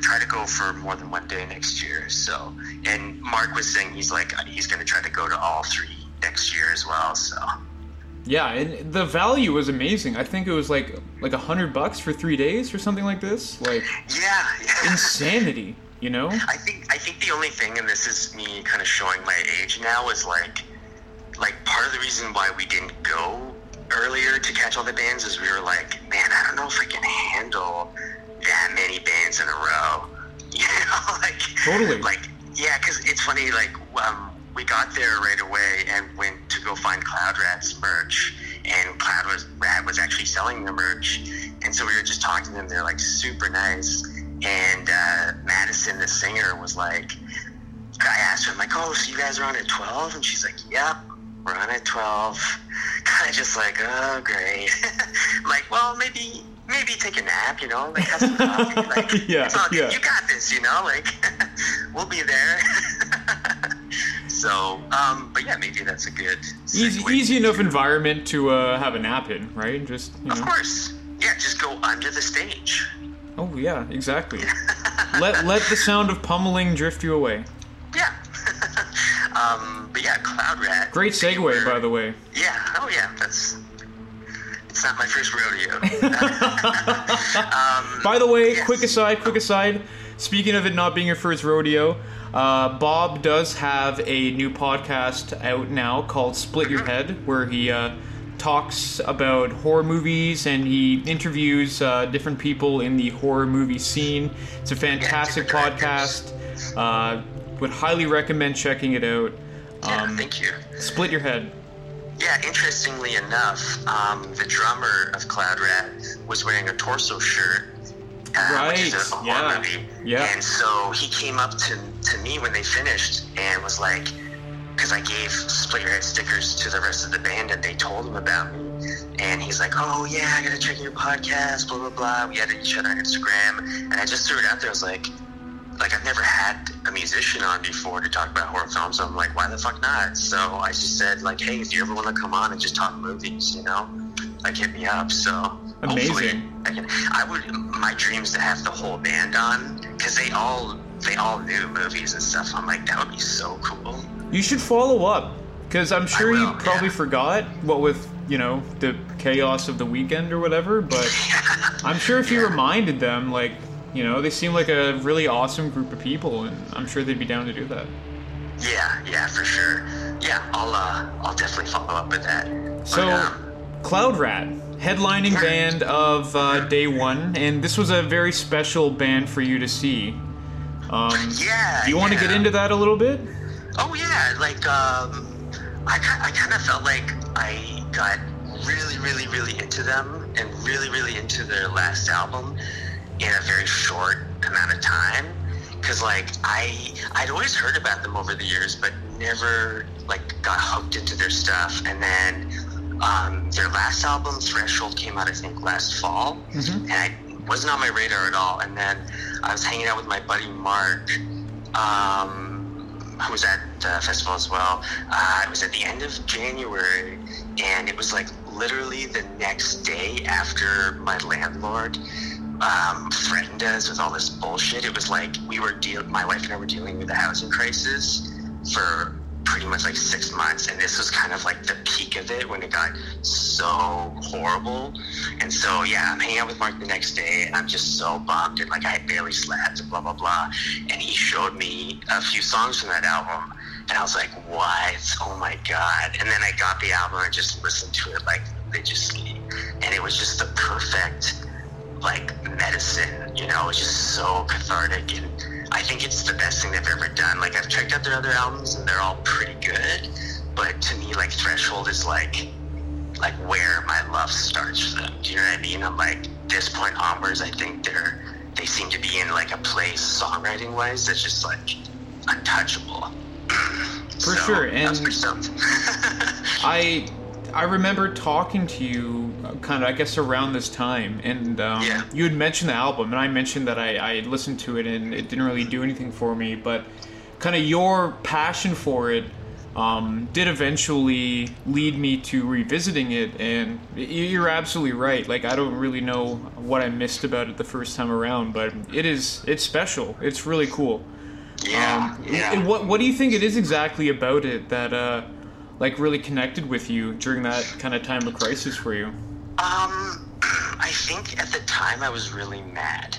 Try to go for more than one day next year. So, and Mark was saying he's like he's gonna try to go to all three next year as well. So. Yeah, and the value was amazing. I think it was like like a hundred bucks for three days or something like this. Like Yeah, yeah. insanity, you know? I think I think the only thing, and this is me kind of showing my age now, is like like part of the reason why we didn't go earlier to catch all the bands is we were like, man, I don't know if I can handle that many bands in a row. You know, like Totally. like yeah, because it's funny. Like um, we got there right away and went to go find Cloud Rat's merch, and Cloud was Rat was actually selling the merch, and so we were just talking to them. They're like super nice, and uh, Madison, the singer, was like, I asked her, I'm like, oh, so you guys are on at twelve, and she's like, yep. We're on at 12. Kind of just like, oh, great. I'm like, well, maybe maybe take a nap, you know? Like, have some coffee. Like, Yeah, yeah. You got this, you know? Like, we'll be there. so, um, but yeah, maybe that's a good. Easy, easy enough environment to uh, have a nap in, right? Just you Of know. course. Yeah, just go under the stage. Oh yeah, exactly. let let the sound of pummeling drift you away. Yeah. um, but yeah, Cloud Rat. Great segue, were- by the way. Yeah. Oh yeah. That's. It's not my first rodeo. um, By the way, Yes. quick aside, quick aside. Speaking of it not being your first rodeo, uh, Bob does have a new podcast out now called Split Your Head, where he uh, talks about horror movies and he interviews uh, different people in the horror movie scene. It's a fantastic different podcast. Uh, would highly recommend checking it out. yeah, Um, thank you. Split Your Head. Yeah, interestingly enough, um, the drummer of Cloud Rat was wearing a torso shirt. Uh, which is a, Right, a yeah, horror movie. yeah. And so he came up to, to me when they finished and was like, because I gave Split Your Head stickers to the rest of the band and they told him about me. And he's like, oh, yeah, I gotta check your podcast, blah, blah, blah. We had each other on Instagram. And I just threw it out there. I was like, like I've never had a musician on before to talk about horror films. So I'm like, why the fuck not? So I just said like, hey, if you ever want to come on and just talk movies, you know, like hit me up. So Amazing. I can. I would. My dream is to have the whole band on because they all they all knew movies and stuff. I'm like, that would be so cool. You should follow up because I'm sure will, he probably yeah. forgot what with you know the chaos of the weekend or whatever. But I'm sure if you Yeah. reminded them, like you know, they seem like a really awesome group of people, and I'm sure they'd be down to do that. Yeah, yeah, for sure. Yeah, I'll uh, I'll definitely follow up with that. But, So, um, Cloud Rat, headlining Yeah. band of uh, day one, and this was a very special band for you to see. Um, yeah. do you want to get into that a little bit? Oh yeah, like um, I kind I kind of felt like I got really, really, really into them and really, really into their last album in a very short amount of time. Cause like I I'd always heard about them over the years, but never like got hooked into their stuff. And then um, their last album, Threshold, came out I think last fall, Mhm. and I wasn't on my radar at all. And then I was hanging out with my buddy Mark, um, who was at the festival as well. Uh, it was at the end of January, and it was like literally the next day after my landlord um, threatened us with all this bullshit. It was like we were deal. My wife and I were dealing with a housing crisis for pretty much like six months, and this was kind of like the peak of it when it got so horrible. And so yeah, I'm hanging out with Mark the next day, and I'm just so bummed, and like I barely slept, and blah blah blah. And he showed me a few songs from that album. And I was like, what? Oh my God. And then I got the album and just listened to it like religiously. And it was just the perfect like medicine, you know, it was just so cathartic and I think it's the best thing they've ever done. Like I've checked out their other albums and they're all pretty good, but to me like Threshold is like like where my love starts for them. Do you know what I mean? I'm like this point onwards I think they're they seem to be in like a place songwriting wise that's just like untouchable. For So, sure, and-. I I remember talking to you uh, kind of I guess around this time, and um, Yeah. you had mentioned the album, and I mentioned that I, I had listened to it and it didn't really do anything for me, but kind of your passion for it um, did eventually lead me to revisiting it, and you're absolutely right. Like I don't really know what I missed about it the first time around, but it is it's special. It's really cool. yeah, Um, yeah. and What What do you think it is exactly about it that uh, like really connected with you during that kind of time of crisis for you? Um, I think at the time I was really mad,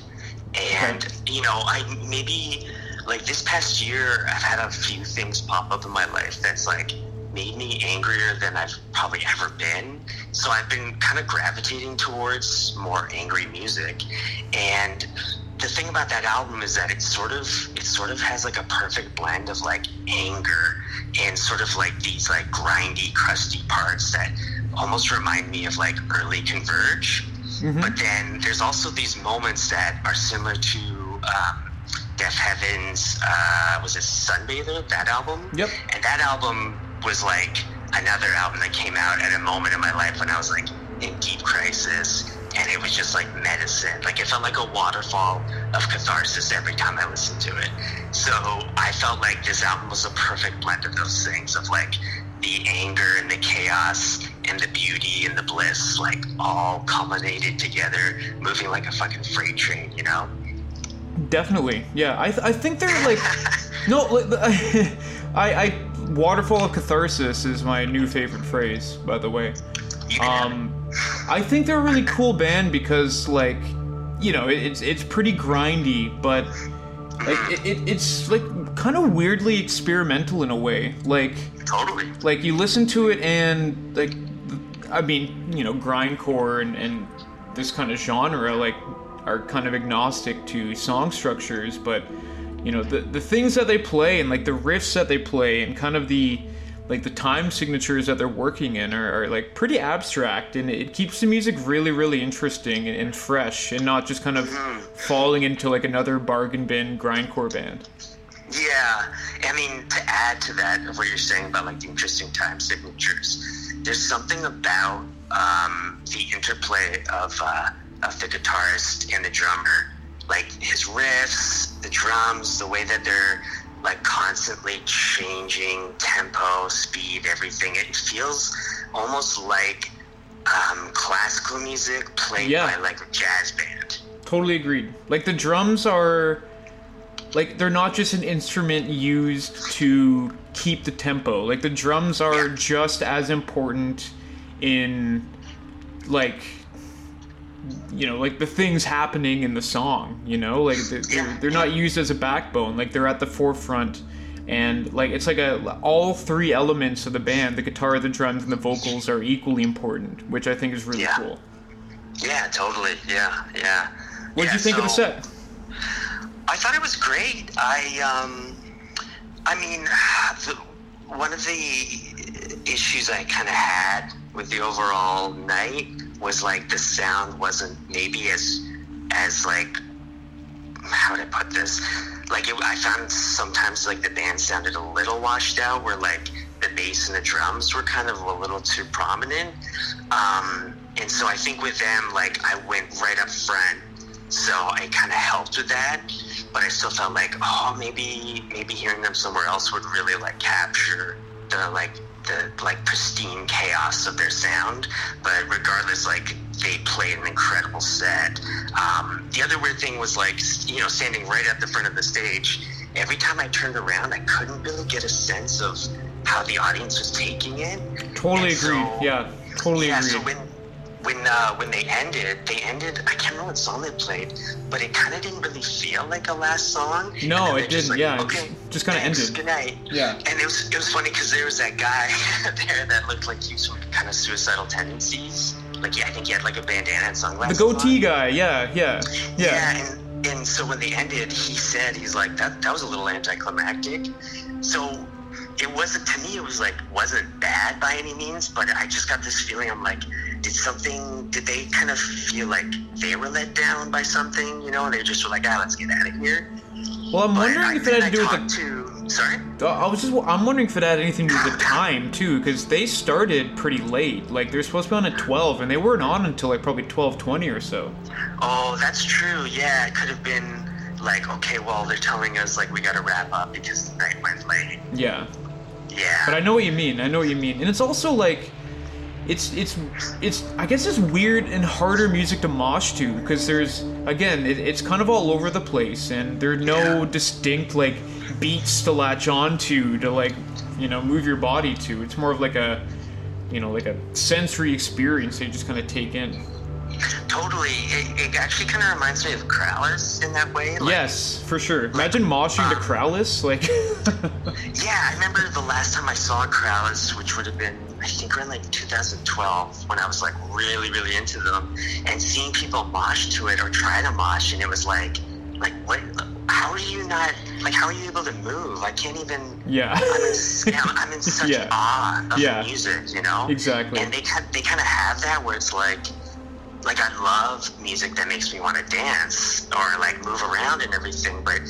and you know, I maybe like this past year I've had a few things pop up in my life that's like made me angrier than I've probably ever been. So I've been kind of gravitating towards more angry music, and the thing about that album is that it sort of it sort of has like a perfect blend of like anger and sort of like these like grindy crusty parts that almost remind me of like early converge. But then there's also these moments that are similar to um, Deafheaven's uh, was it Sunbather that album? Yep. and that album was like another album that came out at a moment in my life when I was like in deep crisis and it was just like medicine like it felt like a waterfall of catharsis every time I listened to it so I felt like this album was a perfect blend of those things of like the anger and the chaos and the beauty and the bliss like all culminated together moving like a fucking freight train you know Definitely, yeah. I, th- I think they're like no, like, I I waterfall of catharsis is my new favorite phrase, by the way. you can have it. Um, I think they're a really cool band because like you know it's it's pretty grindy, but like it, it, it's like kind of weirdly experimental in a way. Like totally like you listen to it and like I mean you know grindcore and, and this kind of genre like are kind of agnostic to song structures, but you know the the things that they play and like the riffs that they play and kind of the like the time signatures that they're working in are, are like pretty abstract and it keeps the music really really interesting and, and fresh and not just kind of falling into like another bargain bin grindcore band. Yeah, I mean, to add to that of what you're saying about like the interesting time signatures, there's something about um, the interplay of uh, of the guitarist and the drummer, like his riffs, the drums, the way that they're like constantly changing tempo, speed, everything. It feels almost like um, classical music played Yeah. by like a jazz band. Totally agreed. Like the drums are like they're not just an instrument used to keep the tempo. Like the drums are Yeah. just as important in like you know, like the things happening in the song, you know? Like they're, they're, they're not used as a backbone. Like they're at the forefront and like it's like a all three elements of the band, the guitar, the drums and the vocals are equally important, which I think is really Yeah. cool. Yeah, totally. Yeah, yeah. What did Yeah, you think of the set? I thought it was great. I um, I mean, the, one of the issues I kind of had with the overall night was like the sound wasn't maybe as as like how I put this? Like it, I found sometimes like the band sounded a little washed out, where like the bass and the drums were kind of a little too prominent. Um, and so I think with them, like I went right up front, so I kind of helped with that. But I still felt like, oh, maybe maybe hearing them somewhere else would really like capture the like the like pristine chaos of their sound. But regardless, like they played an incredible set. Um, the other weird thing was like you know standing right at the front of the stage. Every time I turned around, I couldn't really get a sense of how the audience was taking it. Totally And agree. so- yeah, totally yeah, agree. so when when uh, when they ended, they ended. I can't remember what song they played, but it kind of didn't really feel like a last song. No, it didn't, like, yeah, okay, just- just kinda ended. Good night. Yeah. And it was it was funny because there was that guy there that looked like he was kind of suicidal tendencies. Like yeah, I think he had like a bandana and the goatee on. guy. Yeah, yeah, yeah. Yeah, and, and so when they ended, he said he's like that. That was a little anticlimactic. So it wasn't to me. It was like wasn't bad by any means, but I just got this feeling. I'm like, did something? Did they kind of feel like they were let down by something? You know, and they just were like, ah, let's get out of here. Well, I'm But wondering I, if it had to do with the. to. Sorry. I was just. I'm wondering if it had anything to do with the time too, because they started pretty late. Like they're supposed to be on at 12, and they weren't on until like probably 12:20 or so. Oh, that's true. Yeah, it could have been like, okay, well, they're telling us like we got to wrap up because the night went late. Yeah. Yeah. But I know what you mean. I know what you mean. And it's also like it's it's it's I guess it's weird and harder music to mosh to because there's again it, it's kind of all over the place and there are no distinct like beats to latch onto to like you know move your body to. It's more of like a you know like a sensory experience that you just kind of take in. Totally. It, it actually kind of reminds me of Krallice in that way. Like, Yes, for sure. Imagine moshing to um, Krallice like Yeah, I remember the last time I saw Krallice, which would have been, I think, around like 2012, when I was like really, really into them, and seeing people mosh to it or try to mosh, and it was like, like what? How are you not? Like, how are you able to move? I can't even. yeah. I'm in, I'm, in such Yeah. awe of Yeah. the music, you know. Exactly. And they kind they kind of have that where it's like, like I love music that makes me want to dance or like move around and everything, but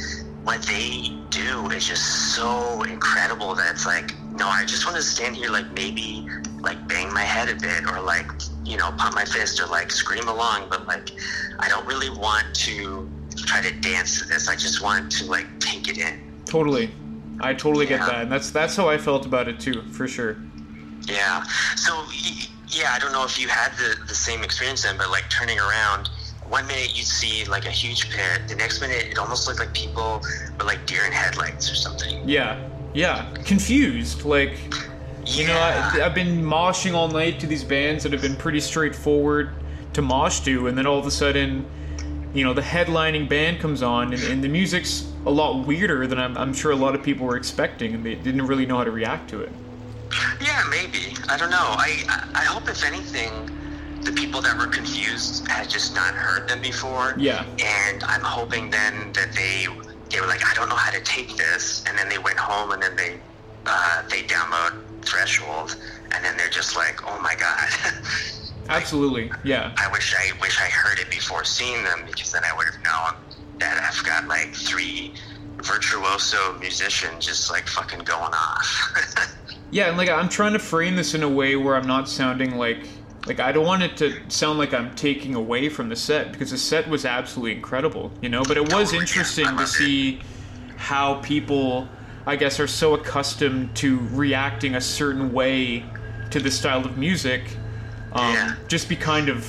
what they do is just so incredible that it's like, no, I just want to stand here, like maybe like bang my head a bit or like you know pump my fist or like scream along, but like I don't really want to try to dance to this. I just want to like take it in. Totally. I totally get that. And that's that's how I felt about it too, for sure. Yeah. So yeah, I don't know if you had the the same experience then, but like turning around, one minute you'd see like a huge pit, the next minute it almost looked like people were like deer in headlights or something. Yeah, yeah, confused. Like, you know, I, i've been moshing all night to these bands that have been pretty straightforward to mosh to, and then all of a sudden, you know, the headlining band comes on, and, and the music's a lot weirder than I'm, I'm sure a lot of people were expecting, and they didn't really know how to react to it. Yeah, maybe. I don't know. I, I I hope if anything, the people that were confused had just not heard them before. Yeah. And I'm hoping then that they they were like, I don't know how to take this, and then they went home and then they uh, they download Threshold, and then they're just like, oh my god. Absolutely, yeah. I wish I wish I heard it before seeing them because then I would have known that I've got like three virtuoso musicians just like fucking going off. Yeah, and like I'm trying to frame this in a way where I'm not sounding like like I don't want it to sound like I'm taking away from the set because the set was absolutely incredible, you know. But it was interesting to see how people, I guess, are so accustomed to reacting a certain way to this style of music, um, Yeah. just be kind of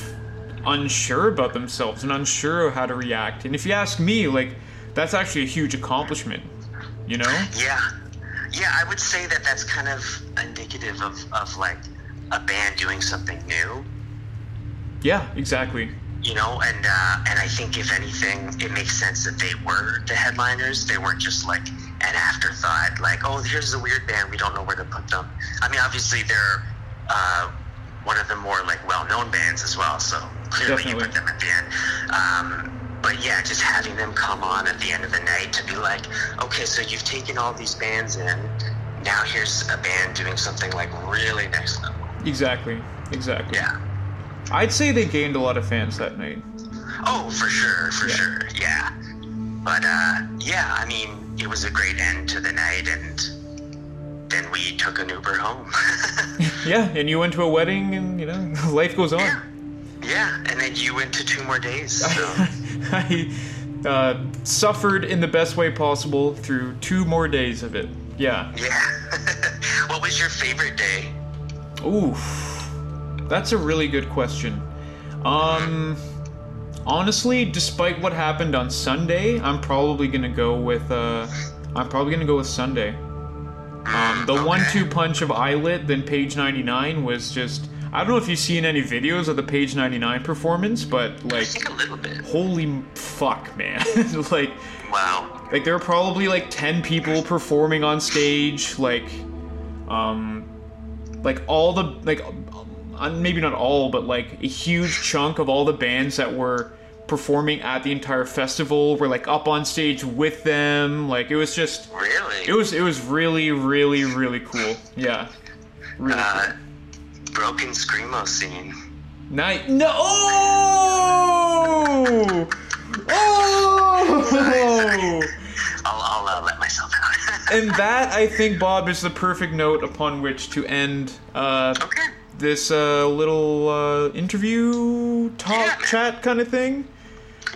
unsure about themselves and unsure of how to react. And if you ask me, like that's actually a huge accomplishment, you know? Yeah, yeah, I would say that that's kind of indicative of, of like a band doing something new, Yeah, exactly. you know. And uh, and I think if anything, it makes sense that they were the headliners. They weren't just like an afterthought, like oh, here's a weird band, we don't know where to put them. I mean, obviously they're uh, one of the more like well-known bands as well, so clearly you put them at the end. Um, but yeah, just having them come on at the end of the night to be like, okay, so you've taken all these bands in. now here's a band doing something like really next level. Exactly. Exactly. Yeah. I'd say they gained a lot of fans that night. Oh, for sure, for Yeah. sure, yeah. But uh, yeah, I mean, it was a great end to the night, and then we took an Uber home. Yeah, and you went to a wedding, and you know, life goes on. yeah, yeah, and then you went to two more days. So. I uh, suffered in the best way possible through two more days of it. Yeah. yeah. what was your favorite day? Oof. That's a really good question. Um honestly, despite what happened on Sunday, I'm probably gonna go with uh I'm probably gonna go with Sunday. Um the Okay. one two punch of Eyelet then page ninety nine was just I don't know if you've seen any videos of the page ninety nine performance, but I like think a little bit. holy fuck man. like Wow. like there were probably like 10 people performing on stage like um like all the like uh, maybe not all but like a huge chunk of all the bands that were performing at the entire festival were like up on stage with them like it was just Really? it was it was really really really cool yeah really uh, cool. broken screamo scene. Night. No. Oh. Oh. I'll, I'll uh, let myself out. And that I think Bob is the perfect note upon which to end uh, okay. this uh, little uh, interview talk Yeah, chat kind of thing.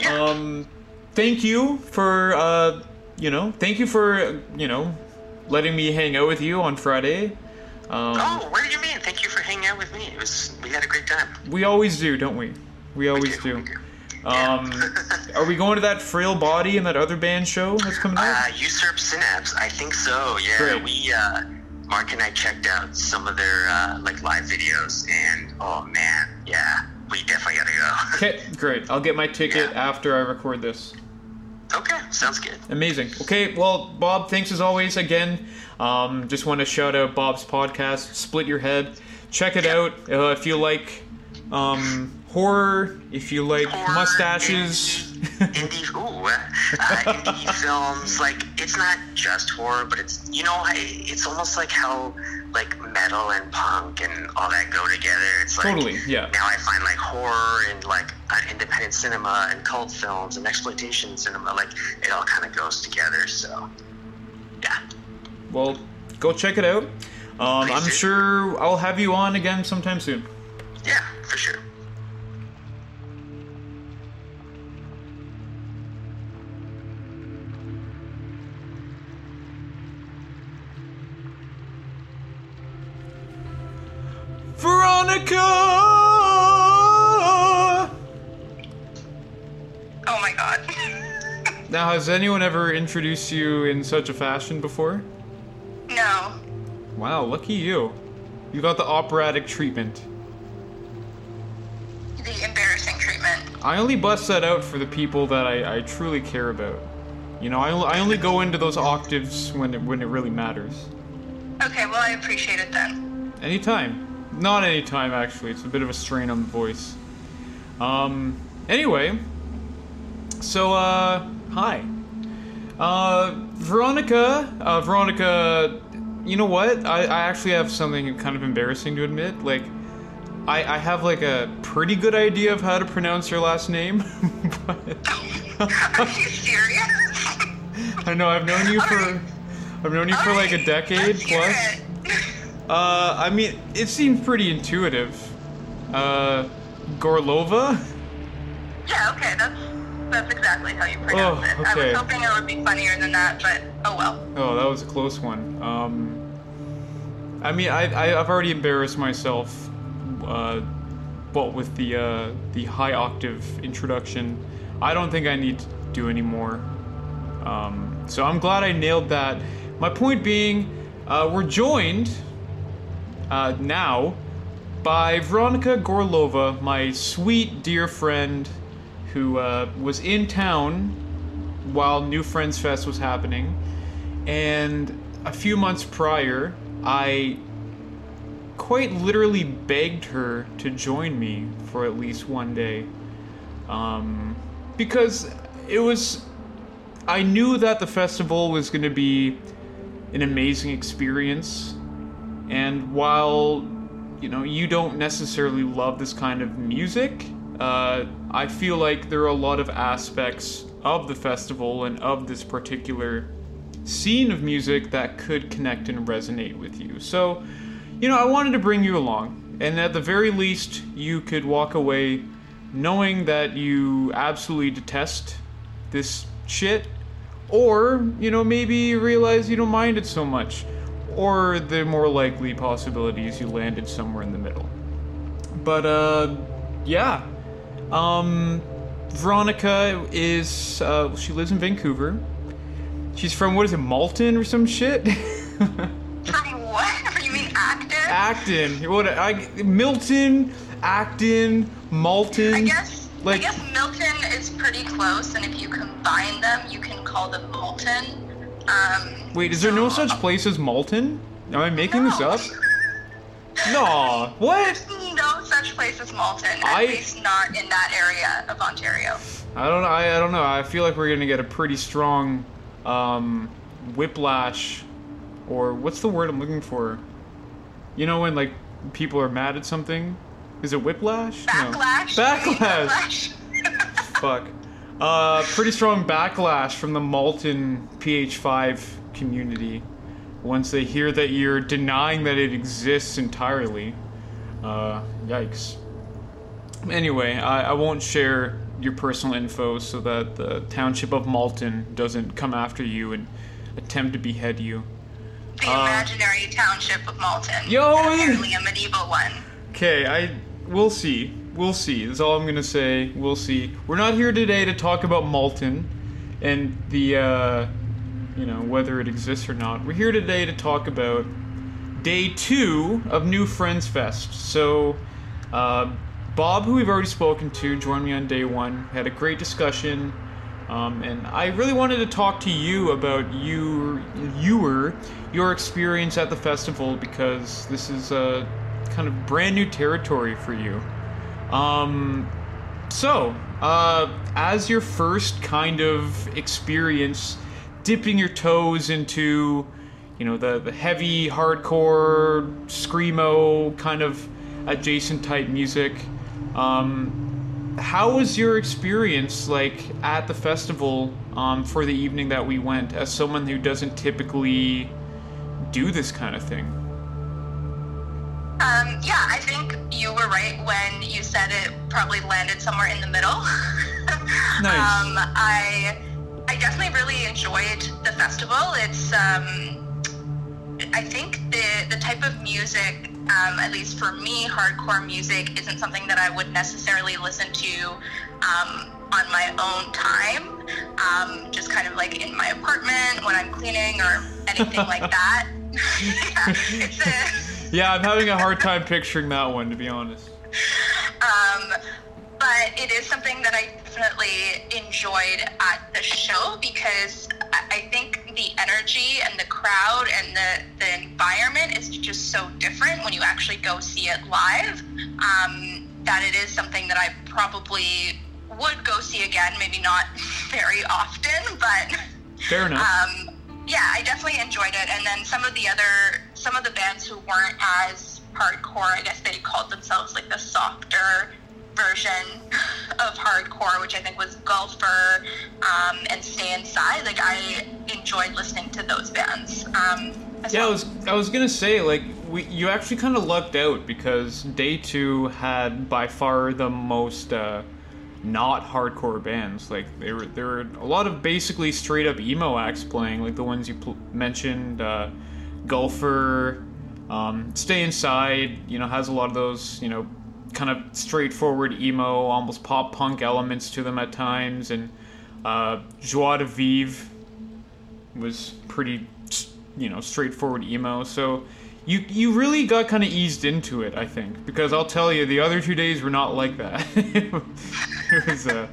Yeah. Um, thank you for uh, you know thank you for you know letting me hang out with you on Friday. Um, oh, what do you mean? Thank you for hanging out with me. It was we had a great time. We always do, don't we? We always do. We do. Um, are we going to that frail body and that other band show that's coming Uh, out? Usurp Synapse. I think so. Yeah. Great. We uh, Mark and I checked out some of their uh, like live videos, and oh man, yeah, we definitely gotta go. Okay, great. I'll get my ticket Yeah. after I record this. okay, sounds good. Amazing. Okay, well, Bob, thanks as always again. Um, just want to shout out Bob's podcast, Split Your Head. Check it out uh, if you like um, horror, if you like Horror, mustaches. indie, ooh, uh, indie films. Like it's not just horror, but it's you know, it's almost like how like metal and punk and all that go together. It's like Totally, yeah. Now I find like horror and like uh, independent cinema and cult films and exploitation cinema, like it all kind of goes together. So, yeah. well, go check it out. Um, I'm sure I'll have you on again sometime soon. Yeah, for sure. Veronika! Oh my god. Now, has anyone ever introduced you in such a fashion before? no. Wow, lucky you. You got the operatic treatment. The embarrassing treatment. I only bust that out for the people that I, I truly care about. You know, I, I only go into those octaves when it, when it really matters. Okay, well, I appreciate it then. Anytime. Not anytime, actually. It's a bit of a strain on the voice. Um, anyway. So, uh, hi. Uh, Veronika, uh, Veronika, you know what? I, I actually have something kind of embarrassing to admit. Like, I, I have like a pretty good idea of how to pronounce your last name, but Are you serious? I know I've known you for I've known you for like a decade plus. Uh, I mean, it seems pretty intuitive. Uh, Gorlova? Yeah, okay, that's that's exactly how you pronounce Oh, it. I was hoping it would be funnier than that, but oh well. Oh, that was a close one. Um, I mean, I, I I've already embarrassed myself. Uh, what with the uh, the high octave introduction, I don't think I need to do any more. Um, so I'm glad I nailed that. My point being, uh, we're joined uh, now by Veronika Gorlova, my sweet dear friend, who uh, was in town while New Friends Fest was happening, and a few months prior, I quite literally begged her to join me for at least one day, um, because it was. I knew that the festival was going to be an amazing experience. And while you know you don't necessarily love this kind of music, uh, I feel like there are a lot of aspects of the festival and of this particular scene of music that could connect and resonate with you. So, you know, I wanted to bring you along, and at the very least, you could walk away knowing that you absolutely detest this shit, or, you know, maybe realize you don't mind it so much, or the more likely possibility is you landed somewhere in the middle. But, uh, yeah. Um, Veronika is, uh, she lives in Vancouver. She's from, what is it, Malton or some shit? From what? You mean Acton? Acton. What? I, Milton, Acton, Malton. I guess. Like, I guess Milton is pretty close, and if you combine them, you can call them Molten. Um, wait, is there no such place as Malton? Am I making this up? No. What? There's no such place as Malton, at I- least not in that area of Ontario. I don't know. I, I don't know. I feel like we're gonna get a pretty strong um, whiplash, or what's the word I'm looking for? You know when like people are mad at something? Is it whiplash? Backlash. No. Backlash. Fuck. Uh, pretty strong backlash from the Malton PH5 community once they hear that you're denying that it exists entirely. Uh, yikes. Anyway, I, I won't share your personal info so that the township of Malton doesn't come after you and attempt to behead you. The Uh, imaginary township of Malton. Yo, apparently a medieval one. Okay, I we'll see. We'll see. That's all I'm gonna say. We'll see. We're not here today to talk about Malton and the uh, you know whether it exists or not. We're here today to talk about day two of New Friends Fest. So, uh, Bob, who we've already spoken to, joined me on day one. Had a great discussion. Um, and I really wanted to talk to you about you, your, your experience at the festival because this is a kind of brand new territory for you. Um, so, uh, as your first kind of experience dipping your toes into, you know, the, the heavy, hardcore, screamo kind of adjacent type music, um, how was your experience like at the festival um, for the evening that we went as someone who doesn't typically do this kind of thing? Um, yeah, I think you were right when you said it probably landed somewhere in the middle. Nice. Um, I I definitely really enjoyed the festival. It's um, I think the the type of music, um, at least for me, hardcore music isn't something that I would necessarily listen to um, on my own time. Um, just kind of like in my apartment when I'm cleaning or anything like that. yeah, it's a Yeah, I'm having a hard time picturing that one, to be honest. Um, but it is something that I definitely enjoyed at the show because I think the energy and the crowd and the, the environment is just so different when you actually go see it live um, that it is something that I probably would go see again, maybe not very often, but Fair enough. um, yeah, I definitely enjoyed it. And then some of the other, some of the bands who weren't as hardcore, I guess they called themselves like the softer version of hardcore, which I think was Gulfer um, and Stay Inside. Like I enjoyed listening to those bands. Um, Yeah, I was I was gonna say like we you actually kind of lucked out because day two had by far the most uh, not hardcore bands. Like there were there were a lot of basically straight up emo acts playing, like the ones you pl- mentioned, uh, Gulfer, um, Stay Inside. You know has a lot of those you know kind of straightforward emo, almost pop punk elements to them at times, and uh, Joie de Vivre was pretty, you know, straightforward emo. So you you really got kind of eased into it, I think, because I'll tell you, the other two days were not like that. it was uh,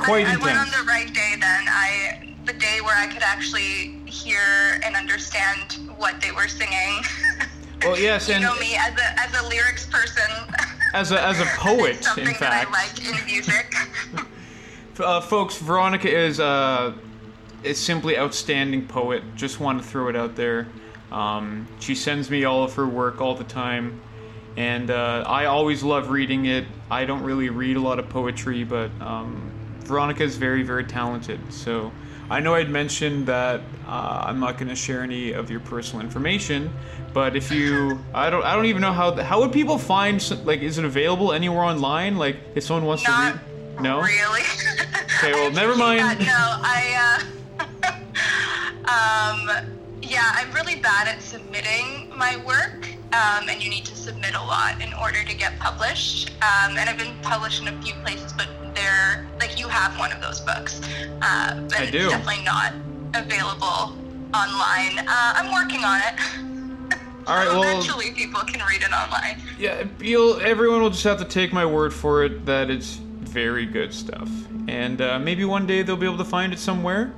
quite I, I went on the right day then. I the day where I could actually hear and understand what they were singing. Well, yes, you and know me as a as a lyrics person. as a as a poet, something in that I like in music. uh, folks, Veronika is uh, a simply outstanding poet. Just want to throw it out there. Um, she sends me all of her work all the time, and uh, I always love reading it. I don't really read a lot of poetry, but um, Veronika is very, very talented. So I know I'd mentioned that uh, I'm not going to share any of your personal information, but if you, I don't, I don't even know how. How would people find? Like, is it available anywhere online? Like, if someone wants Not to read? No. really. Okay, well, never mind. that. No, I. Uh, um, yeah, I'm really bad at submitting my work, um, and you need to submit a lot in order to get published. Um, and I've been published in a few places, but they're like you have one of those books, uh, but I it's definitely not available online. Uh, I'm working on it. All right, well- eventually people can read it online. Yeah, you'll. Everyone will just have to take my word for it that it's very good stuff, and uh, maybe one day they'll be able to find it somewhere.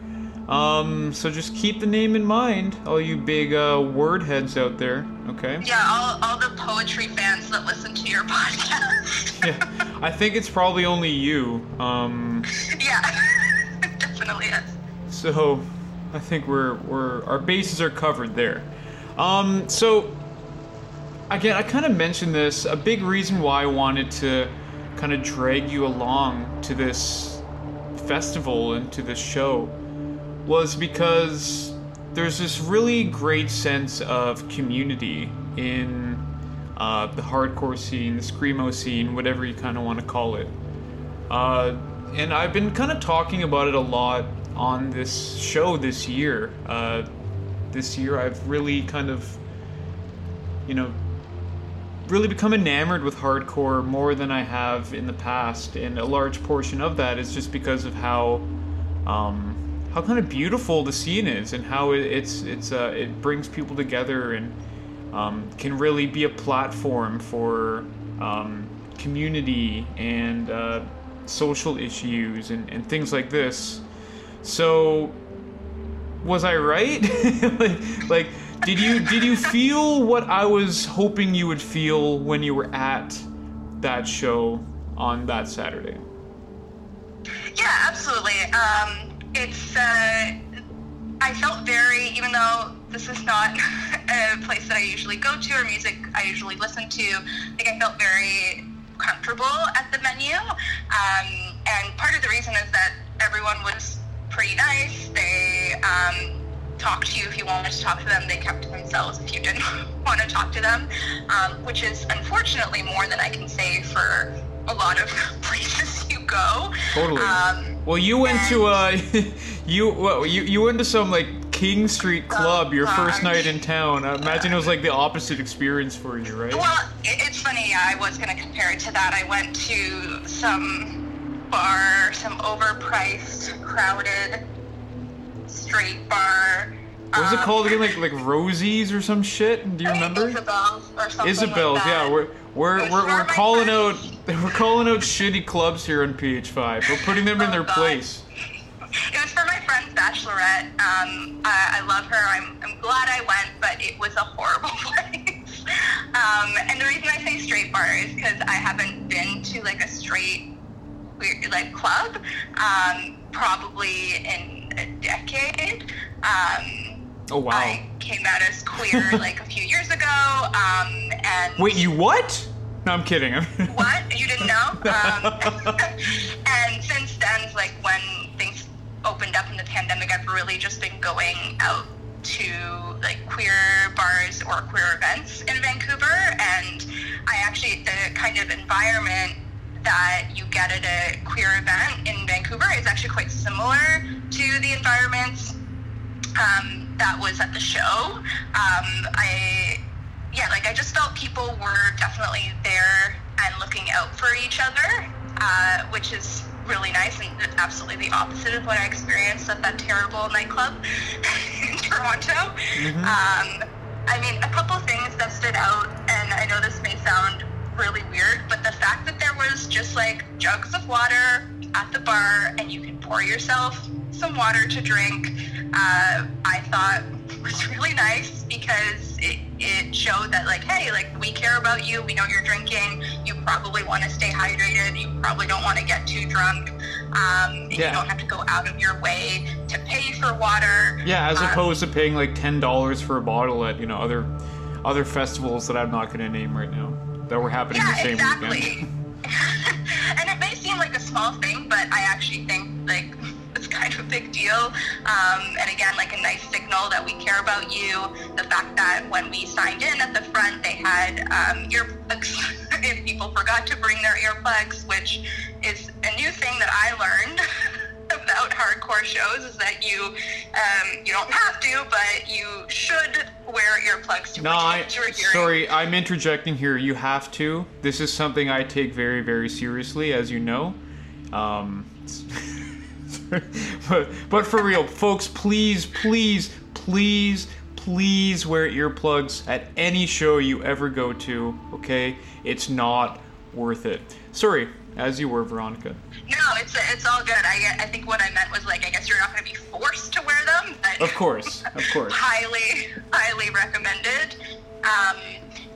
Um, so just keep the name in mind, all you big uh, word heads out there. Okay. Yeah, all, all the poetry fans that listen to your podcast. Yeah, I think it's probably only you. Um, yeah, definitely is. so I think we're we're our bases are covered there. Um, so again, I kind of mentioned this. A big reason why I wanted to kind of drag you along to this festival and to this show was because there's this really great sense of community in uh, the hardcore scene, the screamo scene, whatever you kind of want to call it. Uh, and I've been kind of talking about it a lot on this show this year. Uh, this year, I've really kind of, you know, really become enamored with hardcore more than I have in the past, and a large portion of that is just because of how, um, how kind of beautiful the scene is, and how it, it's it's uh, it brings people together and um, can really be a platform for um, community and uh, social issues and, and things like this. So, was I right? like, like, did you did you feel what I was hoping you would feel when you were at that show on that Saturday? Yeah, absolutely. Um, it's. Uh, I felt very, even though this is not a place that I usually go to or music I usually listen to, like I felt very comfortable at the menu. Um, and part of the reason is that everyone was pretty nice. They um, talked to you if you wanted to talk to them. They kept to themselves if you didn't want to talk to them, um, which is unfortunately more than I can say for a lot of places you go. Totally. Um, Well, you went to uh, you well, you you went to some like King Street club your first night in town. I imagine it was like the opposite experience for you, right? Well, it, it's funny. I was going to compare it to that. I went to some bar, some overpriced, crowded straight bar. What was it um, called again? Like like Rosie's or some shit? Do you remember? Isabel's or something Isabel's, like yeah. that. We're we're we're, calling out we're calling out shitty clubs here in PH5. We're putting them in Oh, their God. place. It was for my friend's bachelorette. Um, I, I love her. I'm, I'm glad I went, but it was a horrible place. um, and the reason I say straight bar is because I haven't been to like a straight weird, like club um, probably in a decade. Um, Oh wow. I came out as queer like a few years ago, um, and Wait, you what? No, I'm kidding. what? You didn't know? Um, and since then, like when things opened up in the pandemic, I've really just been going out to like queer bars or queer events in Vancouver. And I actually, the kind of environment that you get at a queer event in Vancouver is actually quite similar to the environments um, that was at the show. Um, I, yeah, like I just felt people were definitely there and looking out for each other, uh, which is really nice and absolutely the opposite of what I experienced at that terrible nightclub in Toronto. Um, I mean, a couple things that stood out, and I know this may sound really weird, but the fact that there was just like jugs of water at the bar and you can pour yourself some water to drink, uh, I thought was really nice because it, it showed that like, hey, like we care about you. We know you're drinking. You probably want to stay hydrated. You probably don't want to get too drunk. um, Yeah. you don't have to go out of your way to pay for water. Yeah, as Um, opposed to paying like ten dollars for a bottle at you know other other festivals that I'm not going to name right now that were happening Yeah, the same exactly. weekend. and it may seem like a small thing, big deal. Um, and again, like a nice signal that we care about you. The fact that when we signed in at the front, they had um, earplugs. if people forgot to bring their earplugs, which is a new thing that I learned. About hardcore shows is that you um, you don't have to, but you should wear earplugs to No, I sorry, I'm interjecting here. You have to. This is something I take very, very seriously, as you know. Um, but but for real, folks, please, please, please, please wear earplugs at any show you ever go to. Okay, it's not worth it. Sorry, as you were, Veronika. No, it's it's all good. I I think what I meant was like I guess you're not going to be forced to wear them, but Of course, of course. highly highly recommended. Um,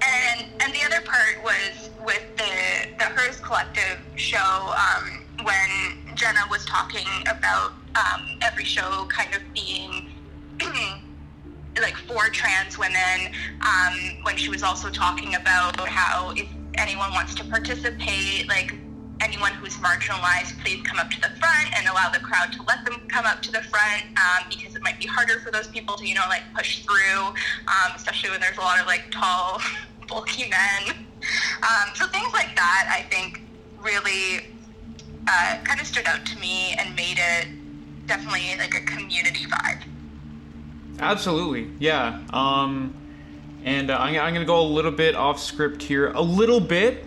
and and the other part was with the the HIRS Collective show um, when Jenna was talking about um, every show kind of being. like for trans women um, when she was also talking about how if anyone wants to participate like anyone who's marginalized please come up to the front and allow the crowd to let them come up to the front um, because it might be harder for those people to you know like push through um, especially when there's a lot of like tall bulky men um, so things like that i think really uh, kind of stood out to me and made it definitely like a community vibe Absolutely, yeah. Um, and uh, I'm, I'm gonna go a little bit off script here, a little bit.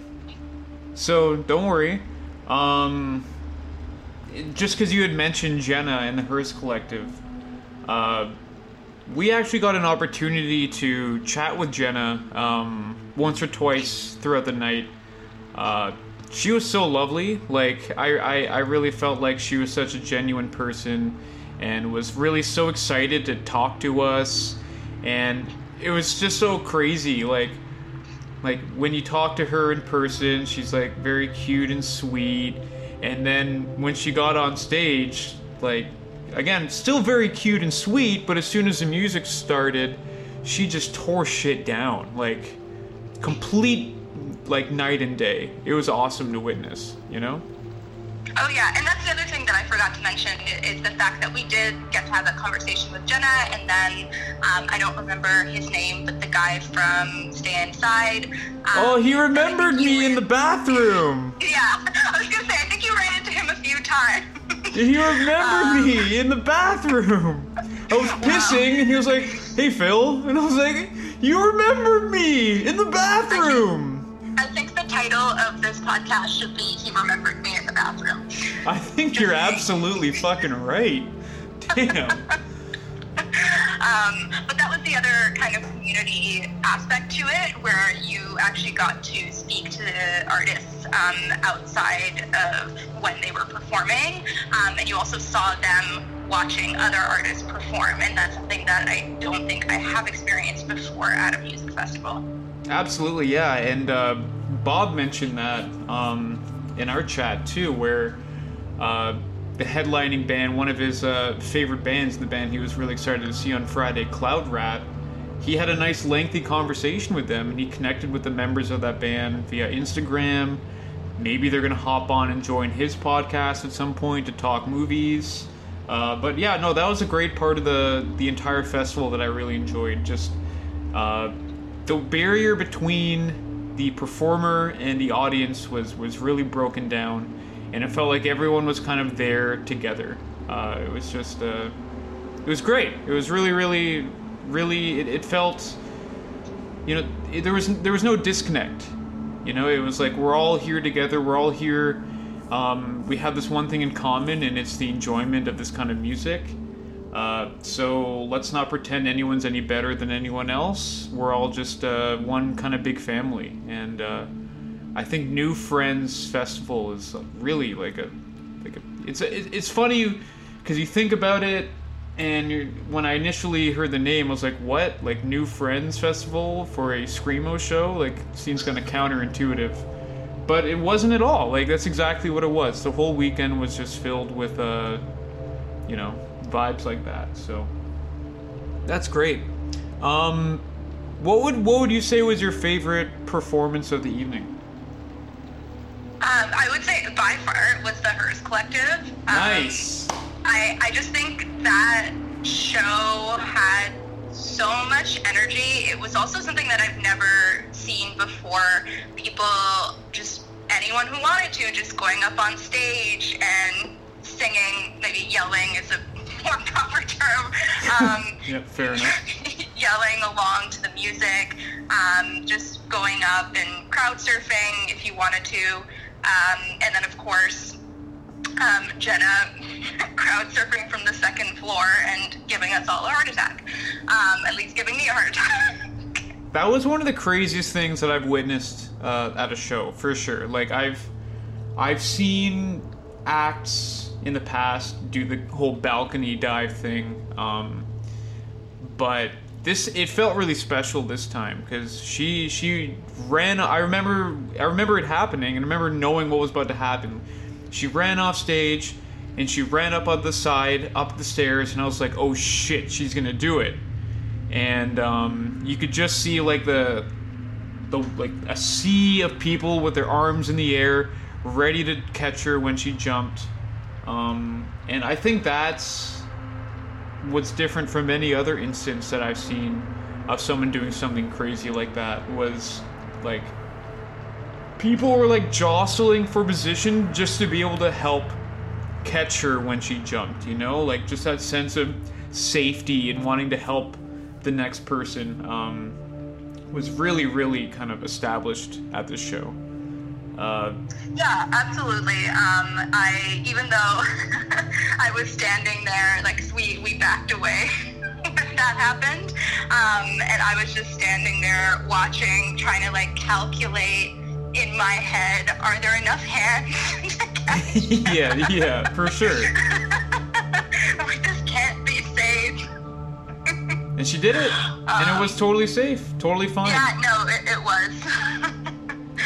So don't worry. Um, just because you had mentioned Jenna and the HIRS Collective, uh, we actually got an opportunity to chat with Jenna um, once or twice throughout the night. Uh, she was so lovely. Like I, I, I really felt like she was such a genuine person, and was really so excited to talk to us. And it was just so crazy. Like, like when you talk to her in person, she's like very cute and sweet. And then when she got on stage, like again, still very cute and sweet, but as soon as the music started, she just tore shit down. Like complete like night and day. It was awesome to witness, you know? Oh yeah, and that's the other thing that I forgot to mention is the fact that we did get to have that conversation with Jenna, and then um, I don't remember his name, but the guy from Stay Inside. Um, Oh, he remembered me in the bathroom. Yeah, I was gonna say I think you ran into him a few times. He remembered me in the bathroom. I was pissing, and he was like, "Hey, Phil," and I was like, "You remember me in the bathroom." I think the title of this podcast should be "He Remembered Me in the Bathroom." I think you're absolutely fucking right. Damn. Um, but that was the other kind of community aspect to it, where you actually got to speak to the artists um, outside of when they were performing, um, and you also saw them watching other artists perform, and that's something that I don't think I have experienced before at a music festival. Absolutely, yeah. And uh, Bob mentioned that um, in our chat too, where uh, the headlining band, one of his uh, favorite bands, the band he was really excited to see on Friday, Cloud Rat, he had a nice lengthy conversation with them, and he connected with the members of that band via Instagram. Maybe they're gonna hop on and join his podcast at some point to talk movies. Uh, but yeah, no, that was a great part of the the entire festival that I really enjoyed. Just uh, the barrier between the performer and the audience was was really broken down, and it felt like everyone was kind of there together. Uh, it was just uh, it was great. It was really, really, really. It, it felt, you know, it, there was there was no disconnect. You know, it was like we're all here together. We're all here. Um, we have this one thing in common, and it's the enjoyment of this kind of music. Uh, so let's not pretend anyone's any better than anyone else. We're all just uh, one kind of big family, and uh, I think New Friends Festival is really like a like a it's a, it's funny because you think about it, and when I initially heard the name, I was like, "What? Like New Friends Festival for a screamo show? Like seems kind of counterintuitive." but it wasn't at all. Like that's exactly what it was. The whole weekend was just filled with uh, you know, vibes like that. So that's great. Um, what would what would you say was your favorite performance of the evening? Um, I would say by far was the HIRS Collective. Um, Nice. I, I just think that show had so much energy. It was also something that I've never seen before. People, just anyone who wanted to, just going up on stage and singing, maybe yelling is a more proper term. Um, Yeah, fair enough. yelling along to the music, um, just going up and crowd surfing if you wanted to. Um, and then, of course, um, Jenna crowd surfing from the second floor and giving us all a heart attack. Um, at least giving me a heart attack. That was one of the craziest things that I've witnessed uh, at a show, for sure. Like I've, I've seen acts in the past do the whole balcony dive thing, um, but this it felt really special this time because she she ran. I remember I remember it happening and I remember knowing what was about to happen. She ran off stage and she ran up on the side, up the stairs, and I was like, oh shit, she's gonna do it and um, you could just see like the the like a sea of people with their arms in the air, ready to catch her when she jumped. Um, and I think that's what's different from any other instance that I've seen of someone doing something crazy like that. Was like people were like jostling for position just to be able to help catch her when she jumped. You know, like just that sense of safety and wanting to help the next person um, was really, really kind of established at this show. Uh, Yeah, absolutely. Um, I even though I was standing there, like we we backed away when that happened, um, and I was just standing there watching, trying to like calculate in my head, are there enough hands to catch? yeah, yeah, for sure. Like, this can't be safe. And she did it, and it was totally safe, totally fine. Yeah, no, it, it was.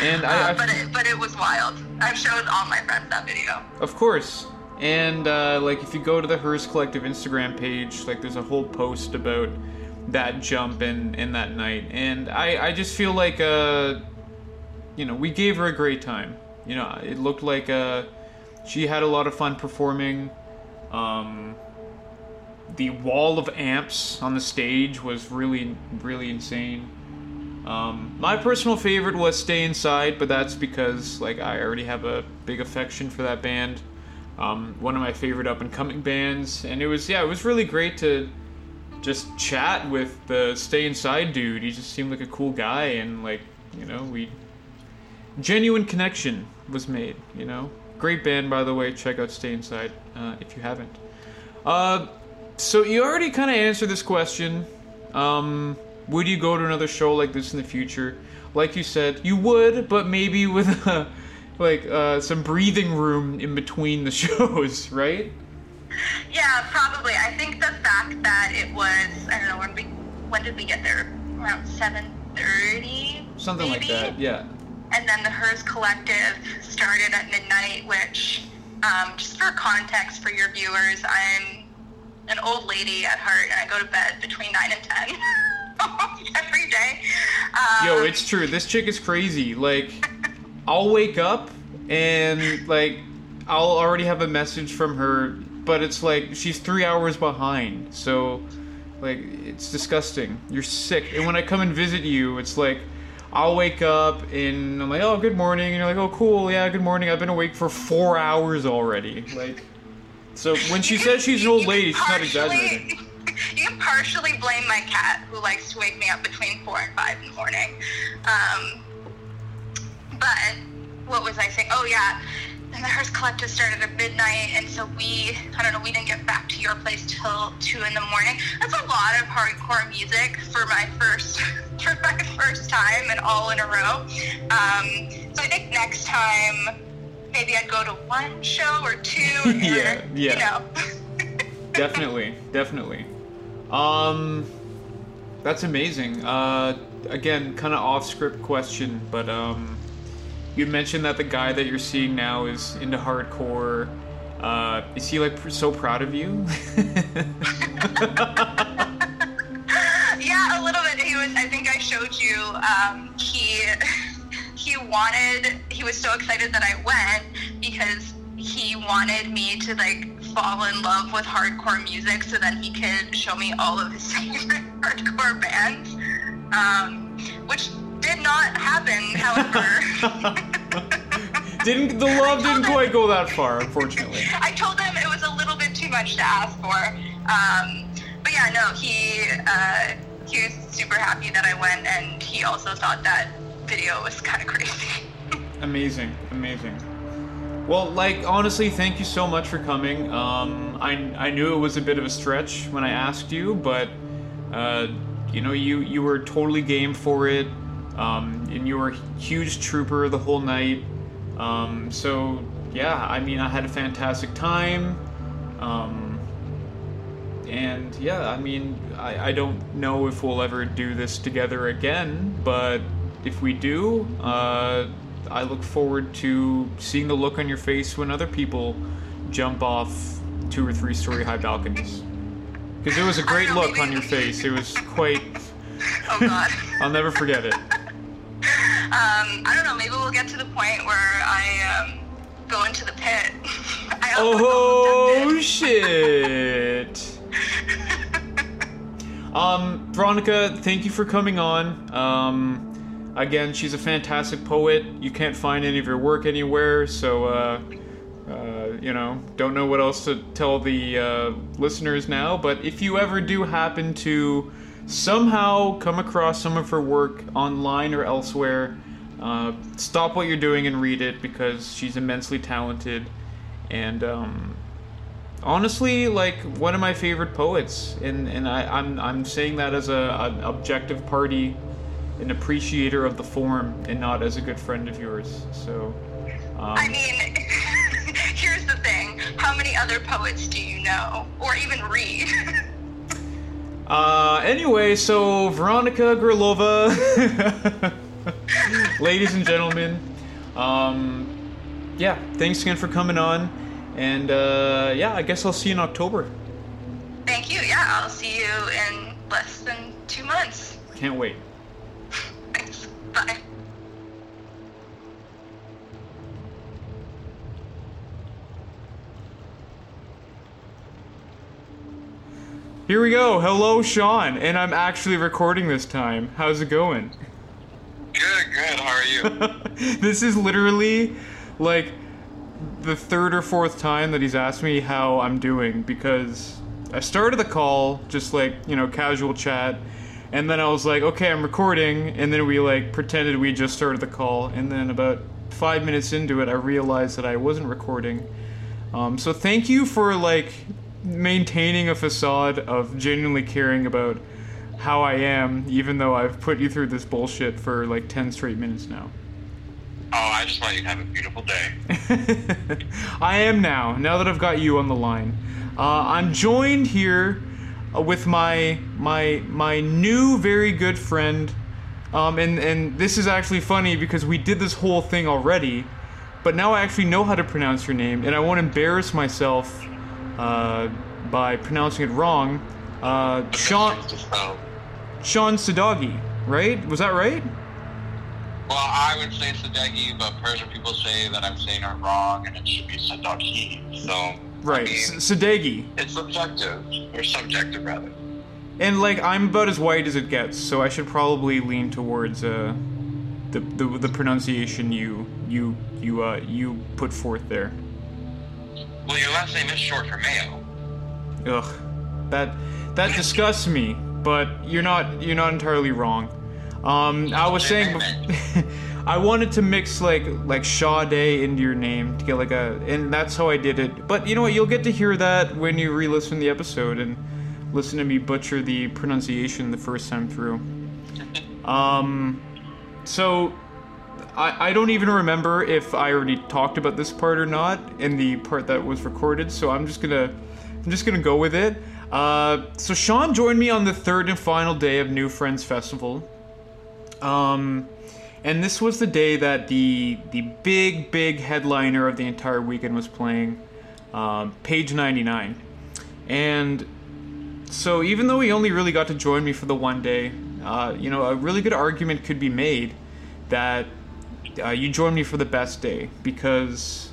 And I, Uh, but it but it was wild. I've showed all my friends that video. Of course. And uh, like if you go to the HIRS Collective Instagram page, like there's a whole post about that jump and, and that night. And I, I just feel like uh you know, we gave her a great time. You know, it looked like uh she had a lot of fun performing. Um the wall of amps on the stage was really really insane. Um, my personal favorite was Stay Inside, but that's because like I already have a big affection for that band. Um, one of my favorite up and coming bands, and it was yeah, it was really great to just chat with the Stay Inside dude. He just seemed like a cool guy, and like you know we genuine connection was made. You know, great band by the way. Check out Stay Inside uh, if you haven't. Uh, so you already kind of answered this question. Um, would you go to another show like this in the future? Like you said, you would, but maybe with uh, like uh, some breathing room in between the shows, right? Yeah, probably. I think the fact that it was I don't know when we when did we get there? Around seven thirty. Something like that. Yeah. And then the HIRS Collective started at midnight, which um, just for context for your viewers, I'm an old lady at heart, and I go to bed between nine and ten every day. Um, Yo, it's true. This chick is crazy. Like, I'll wake up and like I'll already have a message from her, but it's like she's three hours behind. So, like, it's disgusting. You're sick. And when I come and visit you, it's like I'll wake up and I'm like, oh, good morning, and you're like, oh, cool, yeah, good morning. I've been awake for four hours already. Like, so when she says she's an old lady, she's not exaggerating. You can partially blame my cat, who likes to wake me up between four and five in the morning. Um, but what was I saying? Oh yeah, and the HIRS Collective started at midnight, and so we, I don't know, we didn't get back to your place till two in the morning. That's a lot of hardcore music for my first, for my first time, and all in a row. Um, so I think next time. Maybe I'd go to one show or two. Or, Yeah, yeah. You know. definitely, definitely. Um, that's amazing. Uh, again, kind of off script question, but um, you mentioned that the guy that you're seeing now is into hardcore. Uh, is he like pr- so proud of you? yeah, a little bit. He was. I think I showed you. Um, he he wanted. He was so excited that I went because he wanted me to like fall in love with hardcore music, so that he could show me all of his favorite hardcore bands. Um, which did not happen, however. didn't the love didn't quite go that far, unfortunately. I told him it was a little bit too much to ask for. Um, but yeah, no, he uh, he was super happy that I went, and he also thought that video was kind of crazy. amazing, amazing. Well, like honestly, thank you so much for coming. Um, I I knew it was a bit of a stretch when I asked you, but uh, you know you you were totally game for it, um, and you were a huge trooper the whole night. Um, so yeah, I mean I had a fantastic time. Um, and yeah, I mean I, I don't know if we'll ever do this together again, but if we do, uh, I look forward to seeing the look on your face when other people jump off two or three story high balconies. Because it was a great look on your face. It was quite. oh God. I'll never forget it. Um, I don't know. Maybe we'll get to the point where I um, go into the pit. I oh shit! um, Veronika, thank you for coming on. Um, again, she's a fantastic poet. You can't find any of her work anywhere, so uh, uh, you know, don't know what else to tell the uh, listeners now. But if you ever do happen to somehow come across some of her work online or elsewhere, uh, stop what you're doing and read it because she's immensely talented and um, honestly, like one of my favorite poets. And and I, I'm I'm saying that as a an objective party, an appreciator of the form, and not as a good friend of yours. So. Um, I mean, here's the thing: how many other poets do you know, or even read? Uh, anyway, so Veronika Gorlova, ladies and gentlemen, um, yeah, thanks again for coming on, and uh, yeah, I guess I'll see you in October. Thank you. Yeah, I'll see you in less than two months. Can't wait. Bye. Here we go. Hello, Sean, and I'm actually recording this time. How's it going? Good, good. How are you? this is literally like the third or fourth time that he's asked me how I'm doing because I started the call just like, you know, casual chat, and then I was like, okay, I'm recording, and then we like pretended we just started the call, and then about five minutes into it, I realized that I wasn't recording. Um, so thank you for like maintaining a facade of genuinely caring about how I am, even though I've put you through this bullshit for like 10 straight minutes now. Oh, I just want you to have a beautiful day. I am now, now that I've got you on the line. Uh, I'm joined here uh, with my my my new very good friend. Um, and, and this is actually funny because we did this whole thing already, but now I actually know how to pronounce your name, and I won't embarrass myself uh, by pronouncing it wrong. Uh, Sean Sean Sadagi, right? Was that right? well, I would say Sadeghi, but Persian people say that I'm saying it wrong, and it should be Sadaki. So, Right, I mean, S- Sadeghi. it's subjective, or subjective rather. And like I'm about as white as it gets, so I should probably lean towards uh, the, the the pronunciation you you you uh you put forth there. Well, your last name is short for Mayo. Ugh, that that disgusts me. But you're not you're not entirely wrong. Um, I was saying, I wanted to mix like like Sade into your name to get like a, and that's how I did it. But you know what? You'll get to hear that when you re-listen the episode and listen to me butcher the pronunciation the first time through. Um, so I, I don't even remember if I already talked about this part or not in the part that was recorded. So I'm just gonna I'm just gonna go with it. Uh, so Sean joined me on the third and final day of New Friends Festival. Um, and this was the day that the the big big headliner of the entire weekend was playing, um, Page 99, and so even though he only really got to join me for the one day, uh, you know, a really good argument could be made that uh, you joined me for the best day because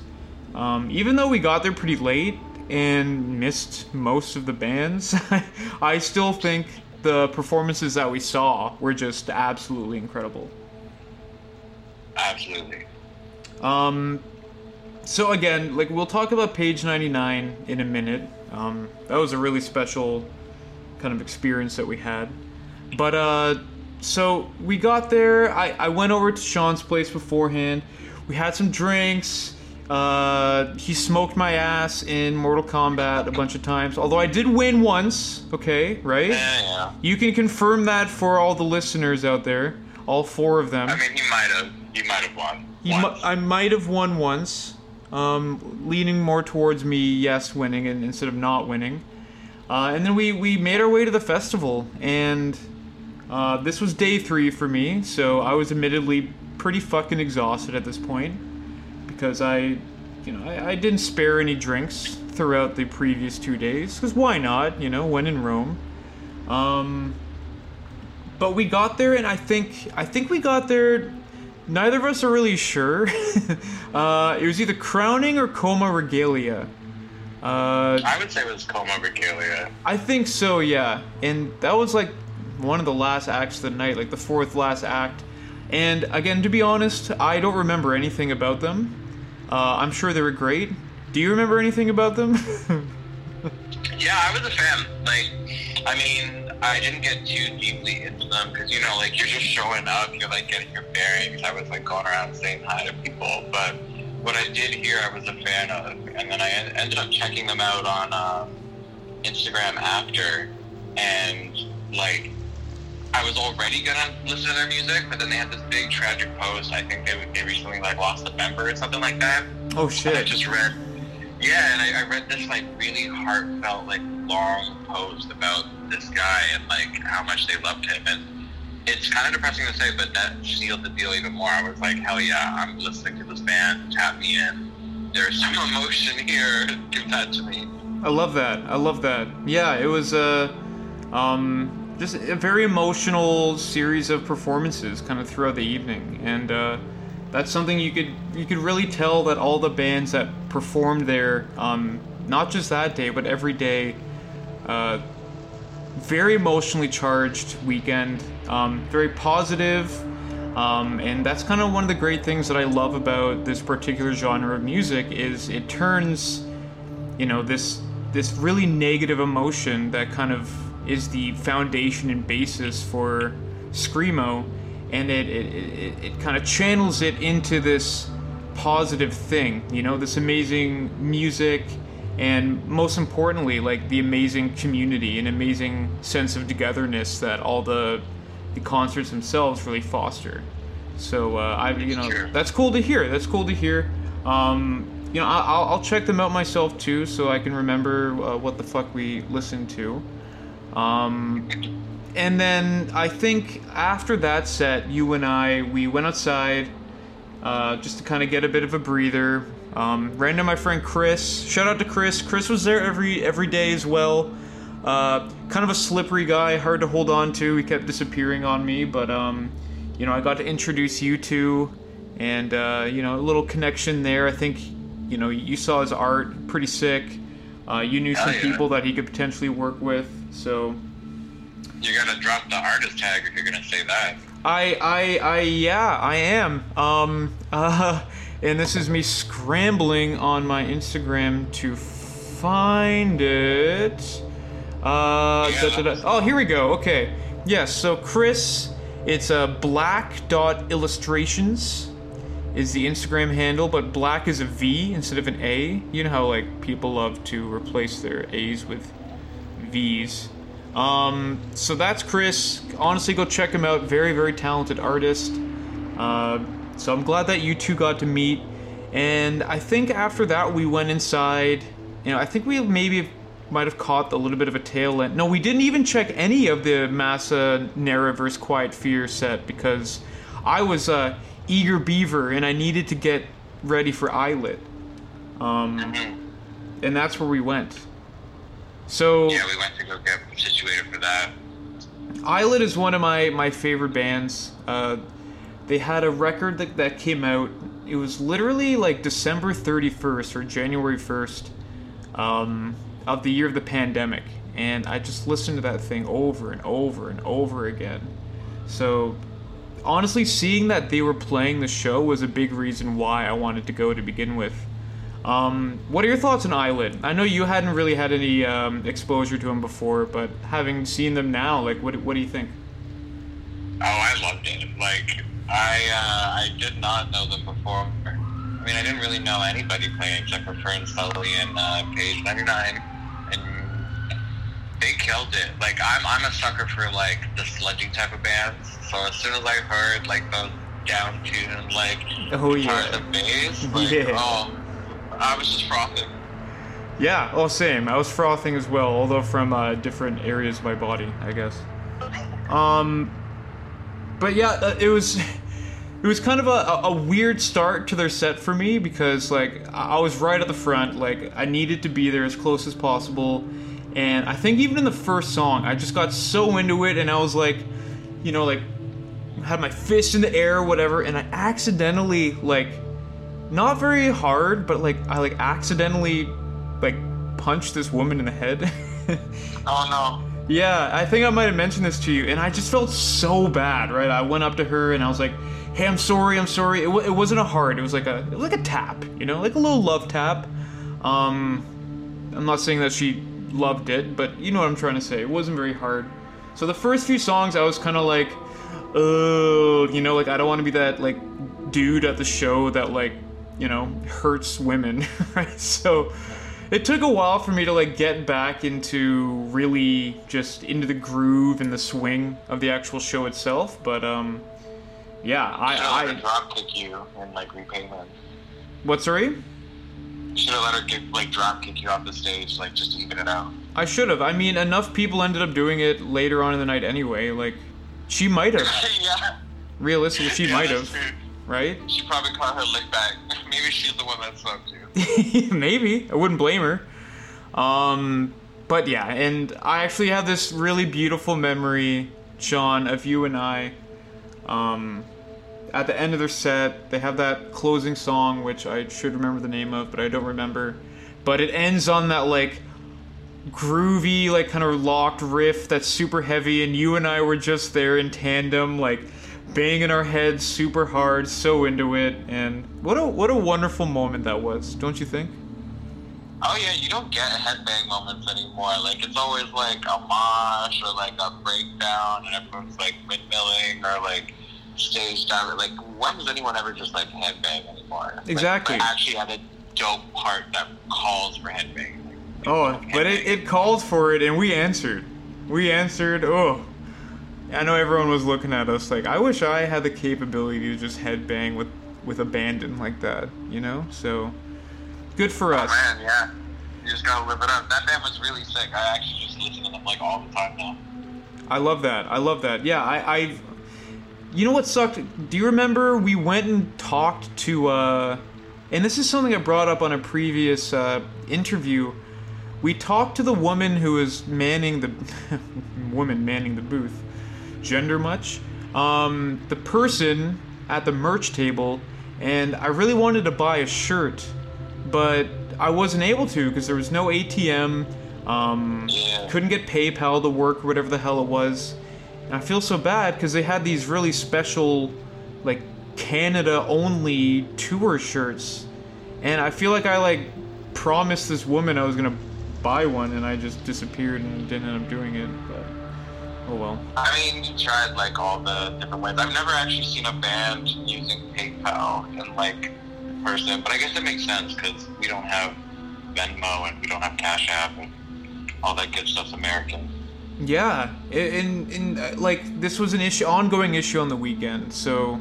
um, even though we got there pretty late and missed most of the bands, I still think the performances that we saw were just absolutely incredible. Absolutely. Um, so again, like we'll talk about page 99 in a minute. Um, that was a really special kind of experience that we had. But uh, so we got there. I, I went over to Sean's place beforehand. We had some drinks. Uh, he smoked my ass in Mortal Kombat a bunch of times. Although I did win once. Okay, right? Yeah, yeah. You can confirm that for all the listeners out there. All four of them. I mean, you might have, you might have won. He once. mi- I might have won once, um, leaning more towards me, yes, winning and, instead of not winning. Uh, and then we, we made our way to the festival, and uh, this was day three for me, so I was admittedly pretty fucking exhausted at this point because I, you know, I, I didn't spare any drinks throughout the previous two days because why not? You know, when in Rome. Um, but we got there, and I think I think we got there. Neither of us are really sure. uh, it was either crowning or coma regalia. Uh, I would say it was Coma Regalia. I think so, yeah. And that was like one of the last acts of the night, like the fourth last act. And again, to be honest, I don't remember anything about them. Uh, I'm sure they were great. Do you remember anything about them? Yeah, I was a fan. Like, I mean, I didn't get too deeply into them because you know, like you're just showing up, you're like getting your bearings. I was like going around saying hi to people, but what I did hear, I was a fan of, and then I en- ended up checking them out on um, Instagram after, and like. I was already gonna listen to their music, but then they had this big tragic post. I think they, they recently like lost a member or something like that. oh shit! And I just read, yeah, and I, I read this like really heartfelt, like long post about this guy and like how much they loved him, and it's kind of depressing to say, but that sealed the deal even more. I was like, hell yeah, I'm listening to this band, tap me in. There's some emotion here. Give that to me. I love that. I love that. Yeah, it was uh, um, just a very emotional series of performances kind of throughout the evening, and uh, that's something you could you could really tell that all the bands that performed there, um, not just that day but every day, uh, very emotionally charged weekend, um, very positive, um, and that's kind of one of the great things that I love about this particular genre of music is it turns you know this this really negative emotion that kind of is the foundation and basis for screamo. And it it, it, it kind of channels it into this positive thing you know this amazing music and most importantly like the amazing community and amazing sense of togetherness that all the the concerts themselves really foster so uh, I, you know, that's cool to hear. That's cool to hear. Um, you know, I- I'll, I'll check them out myself too, so I can remember uh, what the fuck we listened to. Um, and then I think after that set, you and I, we went outside uh, just to kind of get a bit of a breather. Um, ran into my friend Chris. Shout out to Chris. Chris was there every every day as well. Uh, kind of a slippery guy, hard to hold on to. He kept disappearing on me, but um, you know, I got to introduce you two, and uh, you know, a little connection there. I think, you know, you saw his art, pretty sick. Uh, you knew some yeah. people that he could potentially work with, so You're gonna drop the artist tag if you're gonna say that. I, I, I, yeah, I am. Um, uh, and this is me scrambling on my Instagram to find it. Uh, Yeah, da- da- da- oh, here we go. Okay. Yes. so Chris, it's a black dot illustrations is the Instagram handle, but black is a V instead of an A. You know how like people love to replace their A's with V's. Um, so that's Chris. Honestly, go check him out. Very, very talented artist. Uh, so I'm glad that you two got to meet. And I think after that we went inside. You know, I think we maybe might have caught a little bit of a tail end. No, we didn't even check any of the Massa Nera vs. Quiet Fear set because I was a eager beaver, and I needed to get ready for Islet. Um, and that's where we went. So Yeah, we went to go get situated for that. Islet is one of my, my favorite bands. Uh, they had a record that, that came out. It was literally like December 31st or January 1st um, of the year of the pandemic. And I just listened to that thing over and over and over again. So honestly, seeing that they were playing the show was a big reason why I wanted to go to begin with. Um, what are your thoughts on Islet? I know you hadn't really had any um, exposure to them before, but having seen them now, like, what, what do you think? Oh, I loved it. Like, I uh, I did not know them before. I mean, I didn't really know anybody playing except for Fern Sully and uh, Page 99, and they killed it. Like, I'm I'm a sucker for like the sludging type of bands. So as soon as I heard like those down tuned like Oh, yeah. and bass, like Yeah. oh, I was just frothing. Yeah, oh, same. I was frothing as well, although from uh, different areas of my body, I guess. Um, but yeah, uh, it was it was kind of a, a, weird start to their set for me because like I was right at the front, like I needed to be there as close as possible, and I think even in the first song, I just got so into it, and I was like, you know, like had my fist in the air or whatever, and I accidentally like not very hard, but like I like accidentally like punched this woman in the head. Oh no. Yeah, I think I might have mentioned this to you, and I just felt so bad. Right, I went up to her and I was like, "Hey, I'm sorry, I'm sorry." It, it wasn't a hard. It was like a like a tap, you know, like a little love tap. Um, I'm not saying that she loved it, but you know what I'm trying to say. It wasn't very hard. So the first few songs, I was kind of like, oh, you know, like I don't want to be that like dude at the show that like, you know, hurts women, right? So it took a while for me to like get back into really just into the groove and the swing of the actual show itself, but um, yeah, I, I, let her I drop kick you in like repayment. what sorry? Should have let her get, like drop kick you off the stage, like just to even it out. I should have. I mean, enough people ended up doing it later on in the night anyway. Like, she might have. yeah. Realistically, she Yeah, might have. Right? She probably caught her lick back. Maybe she's the one that smoked you. Maybe. I wouldn't blame her. Um, but yeah, and I actually have this really beautiful memory, Sean, of you and I. Um, at the end of their set, they have that closing song, which I should remember the name of, but I don't remember. But it ends on that like groovy, like kind of locked riff that's super heavy, and you and I were just there in tandem, like banging our heads super hard, so into it, and what a what a wonderful moment that was, don't you think? Oh yeah, you don't get headbang moments anymore. Like it's always like a mosh or like a breakdown, and everyone's like windmilling or like stage dive. Like when does anyone ever just like headbang anymore? Exactly. Like, actually had a dope part that calls for headbang. Like, Oh, but it, it called for it, and we answered. We answered. Oh, I know everyone was looking at us like, I wish I had the capability to just headbang with with abandon like that, you know. So good for us. Oh us. man, yeah. You just gotta live it up. That band was really sick. I actually just listen to them like all the time now. I love that. I love that. Yeah, I, I. You know what sucked? Do you remember we went and talked to? uh And this is something I brought up on a previous uh, interview. We talked to the woman who was manning the woman manning the booth. Gender much? Um, the person at the merch table, and I really wanted to buy a shirt, but I wasn't able to because there was no ATM. Um, couldn't get PayPal to work or whatever the hell it was. And I feel so bad because they had these really special, like Canada only tour shirts, and I feel like I like promised this woman I was gonna buy one, and I just disappeared and didn't end up doing it. But oh well. I mean, you tried like all the different ways. I've never actually seen a band using PayPal in like person, but I guess it makes sense because we don't have Venmo and we don't have Cash App and all that good stuff's American. Yeah, in in uh, like this was an issue, ongoing issue on the weekend. So,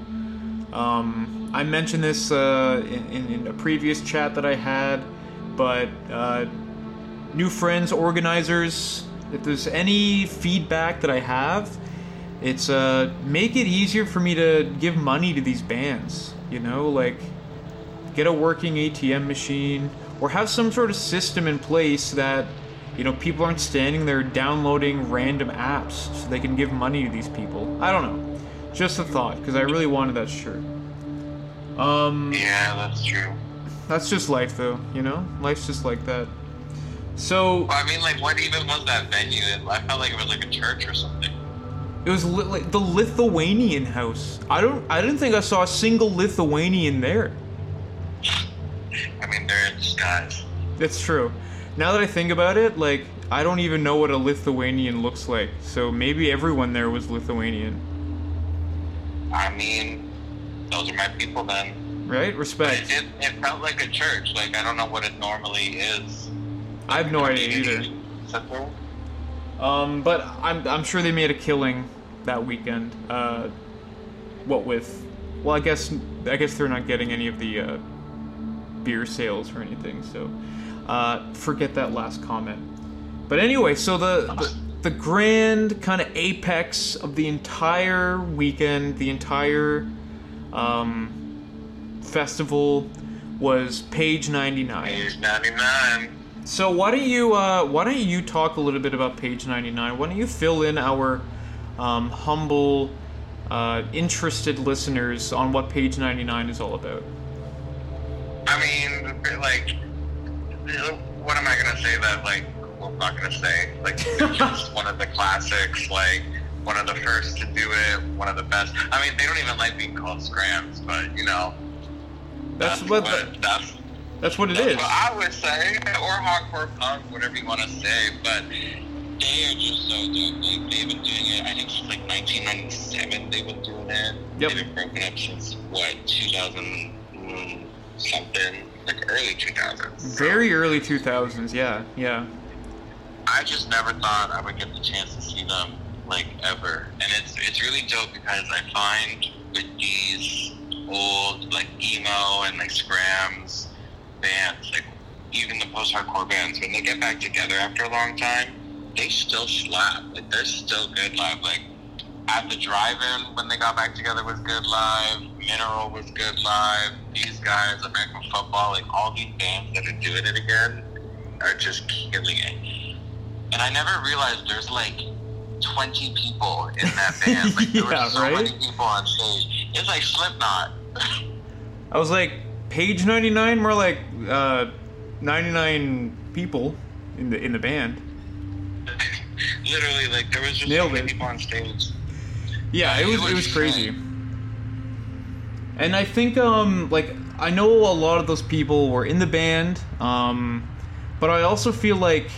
um, I mentioned this uh, in, in, in a previous chat that I had, but uh, new friends, organizers, if there's any feedback that I have, it's uh make it easier for me to give money to these bands. You know, like get a working ATM machine or have some sort of system in place that you know people aren't standing there downloading random apps so they can give money to these people. I don't know. Just a thought because I really wanted that shirt. Um, Yeah, that's true. that's just life, though. You know, life's just like that. So I mean, like, what even was that venue? I felt like it was like a church or something. it was li- like the Lithuanian house. I don't. I didn't think I saw a single Lithuanian there. I mean, they're in disguise. That's true. Now that I think about it, like I don't even know what a Lithuanian looks like. So maybe everyone there was Lithuanian, I mean, those are my people then. right? Respect. it, it felt like a church. Like, I don't know what it normally is. I have no idea either. Um, but I'm I'm sure they made a killing that weekend. Uh, what with? Well, I guess I guess they're not getting any of the uh, beer sales or anything. So uh, forget that last comment. But anyway, so the the, the grand kind of apex of the entire weekend, the entire um, festival was page 99. Page 99. So why don't you uh, why don't you talk a little bit about page 99? Why don't you fill in our um, humble, uh, interested listeners on what page 99 is all about? I mean, like, what am I gonna say that like well, I'm not gonna say like it's just one of the classics, like one of the first to do it, one of the best. I mean, they don't even like being called skramz, but you know, That's what that's that's what it that's is. what I would say, or hardcore punk, whatever you want to say. But they are just so dope. Like they've been doing it. I think since like 1997 they've been doing it. Yep. They've been broken up since what 2000 mm, something, like early 2000s. So Very early 2000s. Yeah, yeah. I just never thought I would get the chance to see them like ever, and it's it's really dope because I find with these old like emo and like skramz bands, like even the post-hardcore bands, when they get back together after a long time, they still slap. Like they're still good live. Like at the drive-in when they got back together was good live. Mineral was good live. These guys, American football, like all these bands that are doing it again are just killing it. And I never realized there's like 20 people in that band. Like there Yeah, were so right? many people on stage. It's like Slipknot. I was like page 99, more like uh, 99 people in the in the band. Literally, like there was just Nailed it. people on stage. Yeah, it was it was was crazy. And I think um like I know a lot of those people were in the band, um, but I also feel like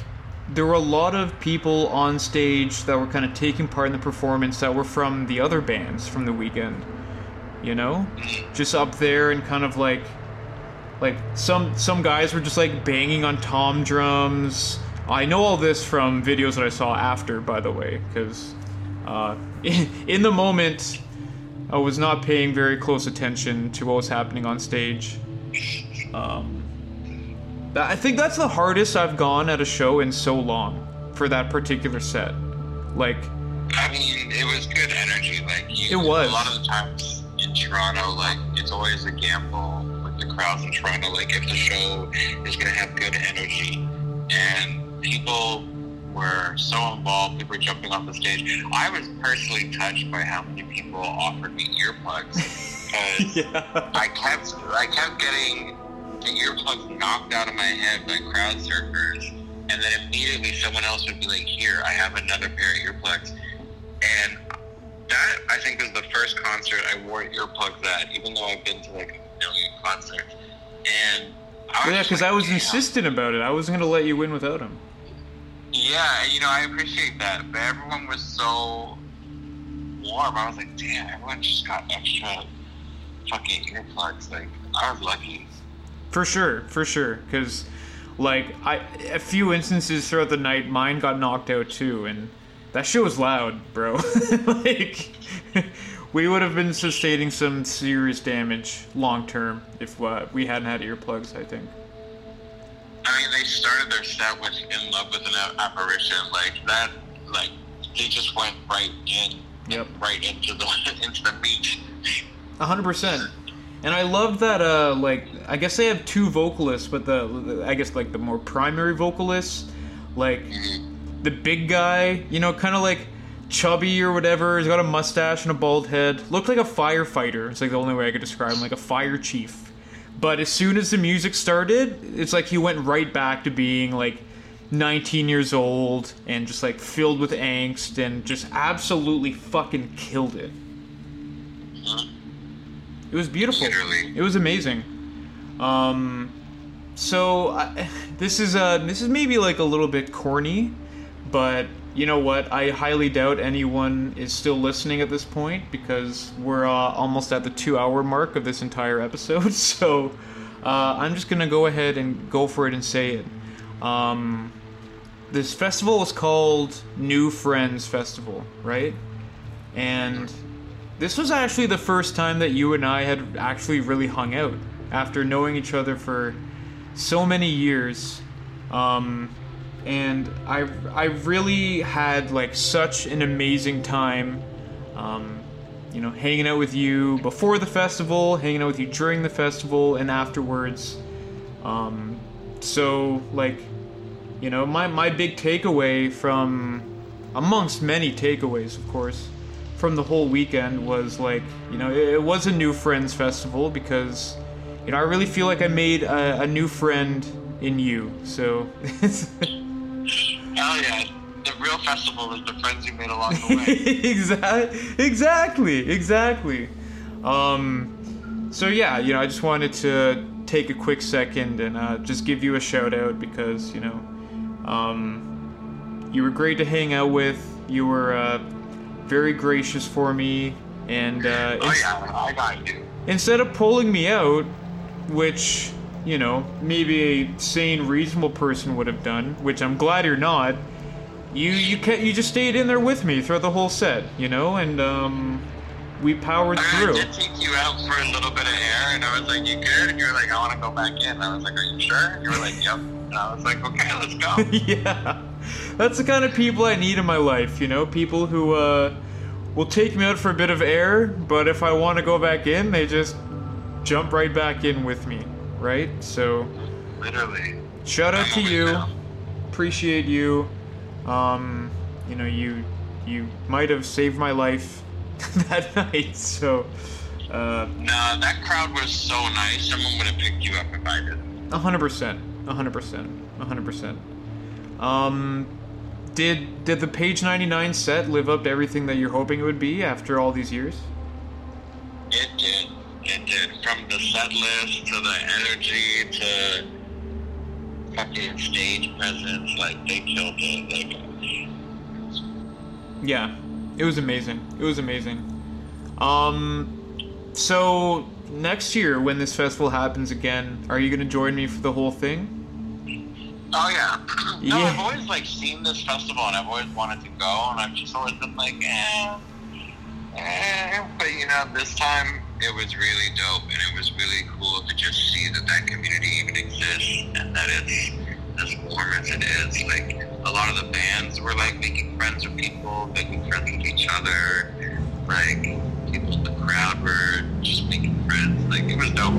there were a lot of people on stage that were kind of taking part in the performance that were from the other bands from the weekend. You know, just up there and kind of like like some some guys were just like banging on tom drums. I know all this from videos that I saw after, by the way, because uh, in, in the moment I was not paying very close attention to what was happening on stage. Um, I think that's the hardest I've gone at a show in so long for that particular set. Like, I mean, it was good energy. Like you, It was. A lot of the times in Toronto, like it's always a gamble crowds in Toronto. Like if the show is gonna have good energy, and people were so involved, people were jumping off the stage. I was personally touched by how many people offered me earplugs because yeah, I kept I kept getting the earplugs knocked out of my head by crowd surfers, and then immediately someone else would be like, "Here, I have another pair of earplugs," and that I think is the first concert I wore earplugs at, even though I've been to like a million concerts, and I yeah, because like, I was "Damn." insistent about it. I wasn't gonna let you win without him. Yeah, you know, I appreciate that, but everyone was so warm. I was like, damn, everyone just got extra fucking earplugs. Like, I was lucky. For sure, for sure. Because, like, I a few instances throughout the night, mine got knocked out too, and that shit was loud, bro. like, we would have been sustaining some serious damage long term if uh, we hadn't had earplugs. I think. I mean, they started their set with "In Love with an Apparition." Like that, like they just went right in. Yep. right into the into the meat. A hundred percent. And I love that. Uh, like I guess they have two vocalists, but the, the I guess like the more primary vocalists, like the big guy, you know, kind of like chubby or whatever. He's got a mustache and a bald head. Looked like a firefighter. It's like the only way I could describe him, like a fire chief. But as soon as the music started, it's like he went right back to being like 19 years old and just like filled with angst and just absolutely fucking killed it. It was beautiful. Literally. It was amazing. Um, so I, this is uh this is maybe like a little bit corny, but you know what? I highly doubt anyone is still listening at this point because we're uh, almost at the two-hour mark of this entire episode. So uh, I'm just gonna go ahead and go for it and say it. Um, this festival was called New Friends Festival, right? And this was actually the first time that you and I had actually really hung out after knowing each other for so many years. Um, and I, I really had like such an amazing time, um, you know, hanging out with you before the festival, hanging out with you during the festival, and afterwards. Um, so like, you know, my my big takeaway from, amongst many takeaways, of course, from the whole weekend was like, you know, it, it was a new friends festival because, you know, I really feel like I made a, a new friend in you. So. Hell yeah! The real festival is the friends you made along the way. exactly, exactly, exactly. Um, so yeah, you know, I just wanted to take a quick second and uh, just give you a shout out because you know, um, you were great to hang out with. You were uh, very gracious for me, and uh, oh yeah, I got you. instead of pulling me out, which you know maybe a sane, reasonable person would have done, which I'm glad you're not. You you ca- you just stayed in there with me throughout the whole set, you know, and um, we powered I through. did take you out for a little bit of air, and I was like, "You good?" And you were like, "I want to go back in." And I was like, "Are you sure?" And you were like, "Yep." And I was like, "Okay, let's go." yeah, that's the kind of people I need in my life. You know, people who uh, will take me out for a bit of air, but if I want to go back in, they just jump right back in with me, right? So, Literally. shout out to you. Appreciate you. Um, you know, you you might have saved my life that night. So, uh, No, that crowd was so nice. Someone would have picked you up if I didn't. A hundred percent. A hundred percent. A hundred percent. Um, did did the page ninety nine set live up to everything that you're hoping it would be after all these years? It did. It did. From the set list to the energy to fucking stage presence, like they killed it. Like Yeah, it was amazing. It was amazing. Um, so next year when this festival happens again, are you gonna join me for the whole thing? Oh yeah. no, Yeah. I've always like seen this festival and I've always wanted to go and I've just always been like, eh, eh. But you know, this time it was really dope and it was really cool to just see that that community even exists and that it's as warm as it is. Like a lot of the bands were like making friends with people, making friends with each other. Like people in the crowd were just making friends. Like it was dope.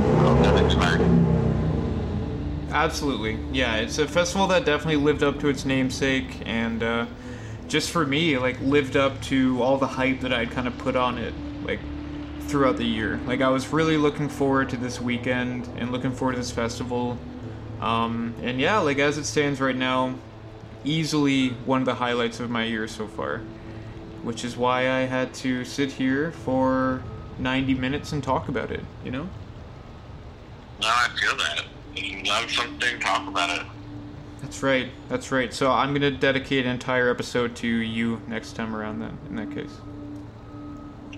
Absolutely. Yeah, it's a festival that definitely lived up to its namesake and uh, just for me, like lived up to all the hype that I'd kind of put on it, like throughout the year. Like I was really looking forward to this weekend and looking forward to this festival. Um, and yeah, like as it stands right now, easily one of the highlights of my year so far. Which is why I had to sit here for 90 minutes and talk about it, you know? No, I feel that. You love something, talk about it. That's right. That's right. So I'm gonna dedicate an entire episode to you next time around. Then, in that case.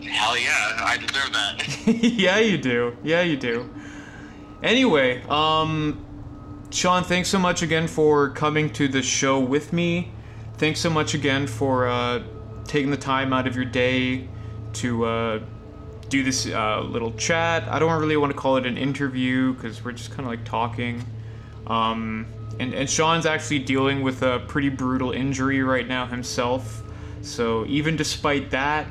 Hell yeah, I deserve that. yeah, you do. Yeah, you do. Anyway, um, Sean, thanks so much again for coming to the show with me. Thanks so much again for uh, taking the time out of your day to uh, do this uh, little chat. I don't really want to call it an interview because we're just kind of like talking. Um, and, and Sean's actually dealing with a pretty brutal injury right now himself. So even despite that,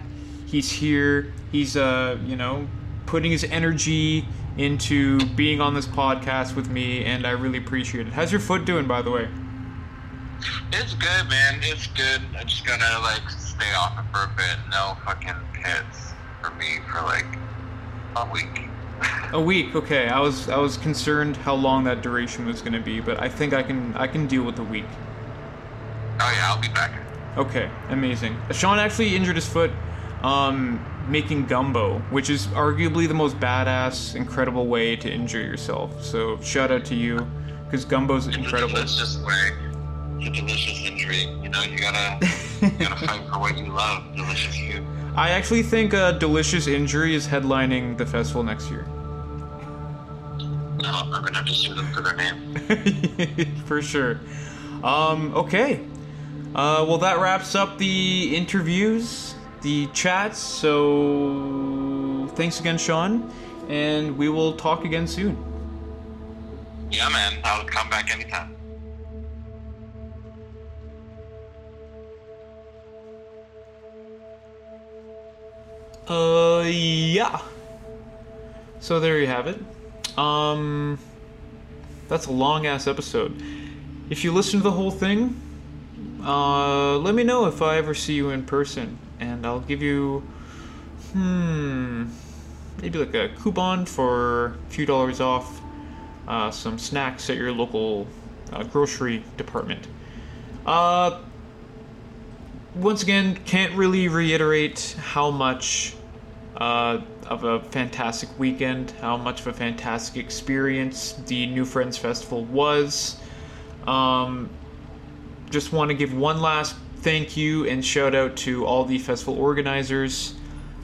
He's here. He's uh, you know, putting his energy into being on this podcast with me, and I really appreciate it. How's your foot doing, by the way? It's good, man. It's good. I'm just gonna like stay off it for a bit. No fucking hits for me for like a week. A week, okay. I was I was concerned how long that duration was going to be, but I think I can I can deal with a week. Oh yeah, I'll be back. Okay, amazing. Sean actually injured his foot um, making gumbo, which is arguably the most badass, incredible way to injure yourself. So shout out to you, because gumbo's incredible. It's just way. It's a delicious injury. You know, you gotta you gotta fight for what you love. Delicious food. I actually think uh, Delicious Injury is headlining the festival next year. No, I'm gonna have to sue them for their name. for sure. Um, okay. Uh, well, that wraps up the interviews, the chats. So, thanks again, Sean, and we will talk again soon. Yeah, man. I'll come back anytime. Uh, yeah. So there you have it. Um, that's a long ass episode. If you listen to the whole thing, uh, let me know if I ever see you in person, and I'll give you, hmm, maybe like a coupon for a few dollars off uh, some snacks at your local uh, grocery department. Uh, once again, can't really reiterate how much uh, of a fantastic weekend, how much of a fantastic experience the New Friends Festival was. Um, just want to give one last thank you and shout out to all the festival organizers.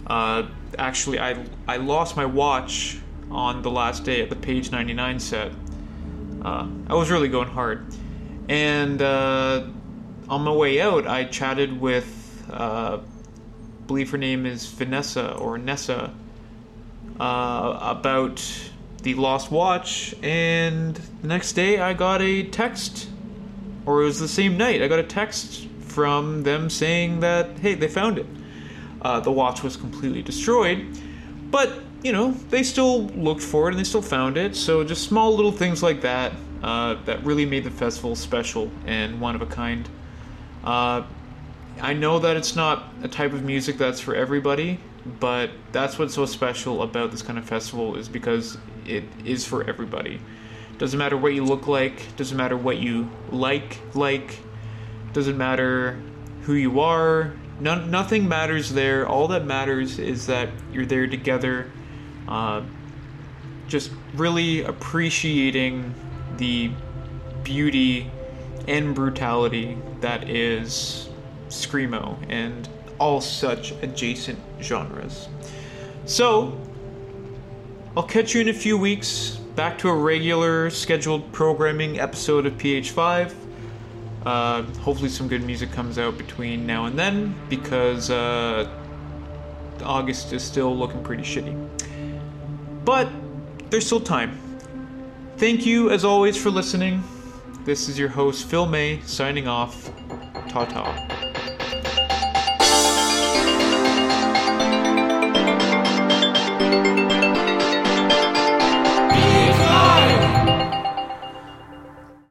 Uh, actually, I I lost my watch on the last day at the Page 99 set. Uh, I was really going hard, and uh, on my way out, I chatted with, uh, I believe her name is Vanessa or Nessa, uh, about the lost watch, and the next day I got a text, or it was the same night, I got a text from them saying that, hey, they found it. Uh, the watch was completely destroyed, but, you know, they still looked for it and they still found it, so just small little things like that uh, that really made the festival special and one of a kind. Uh, I know that it's not a type of music that's for everybody, but that's what's so special about this kind of festival is because it is for everybody. Doesn't matter what you look like, doesn't matter what you like, like, doesn't matter who you are. None, nothing matters there. All that matters is that you're there together, uh, just really appreciating the beauty and brutality that is screamo and all such adjacent genres. So, I'll catch you in a few weeks, back to a regular scheduled programming episode of PH5. Uh, hopefully, some good music comes out between now and then because uh, August is still looking pretty shitty. But there's still time. Thank you, as always, for listening. This is your host, Phil May, signing off. Ta ta.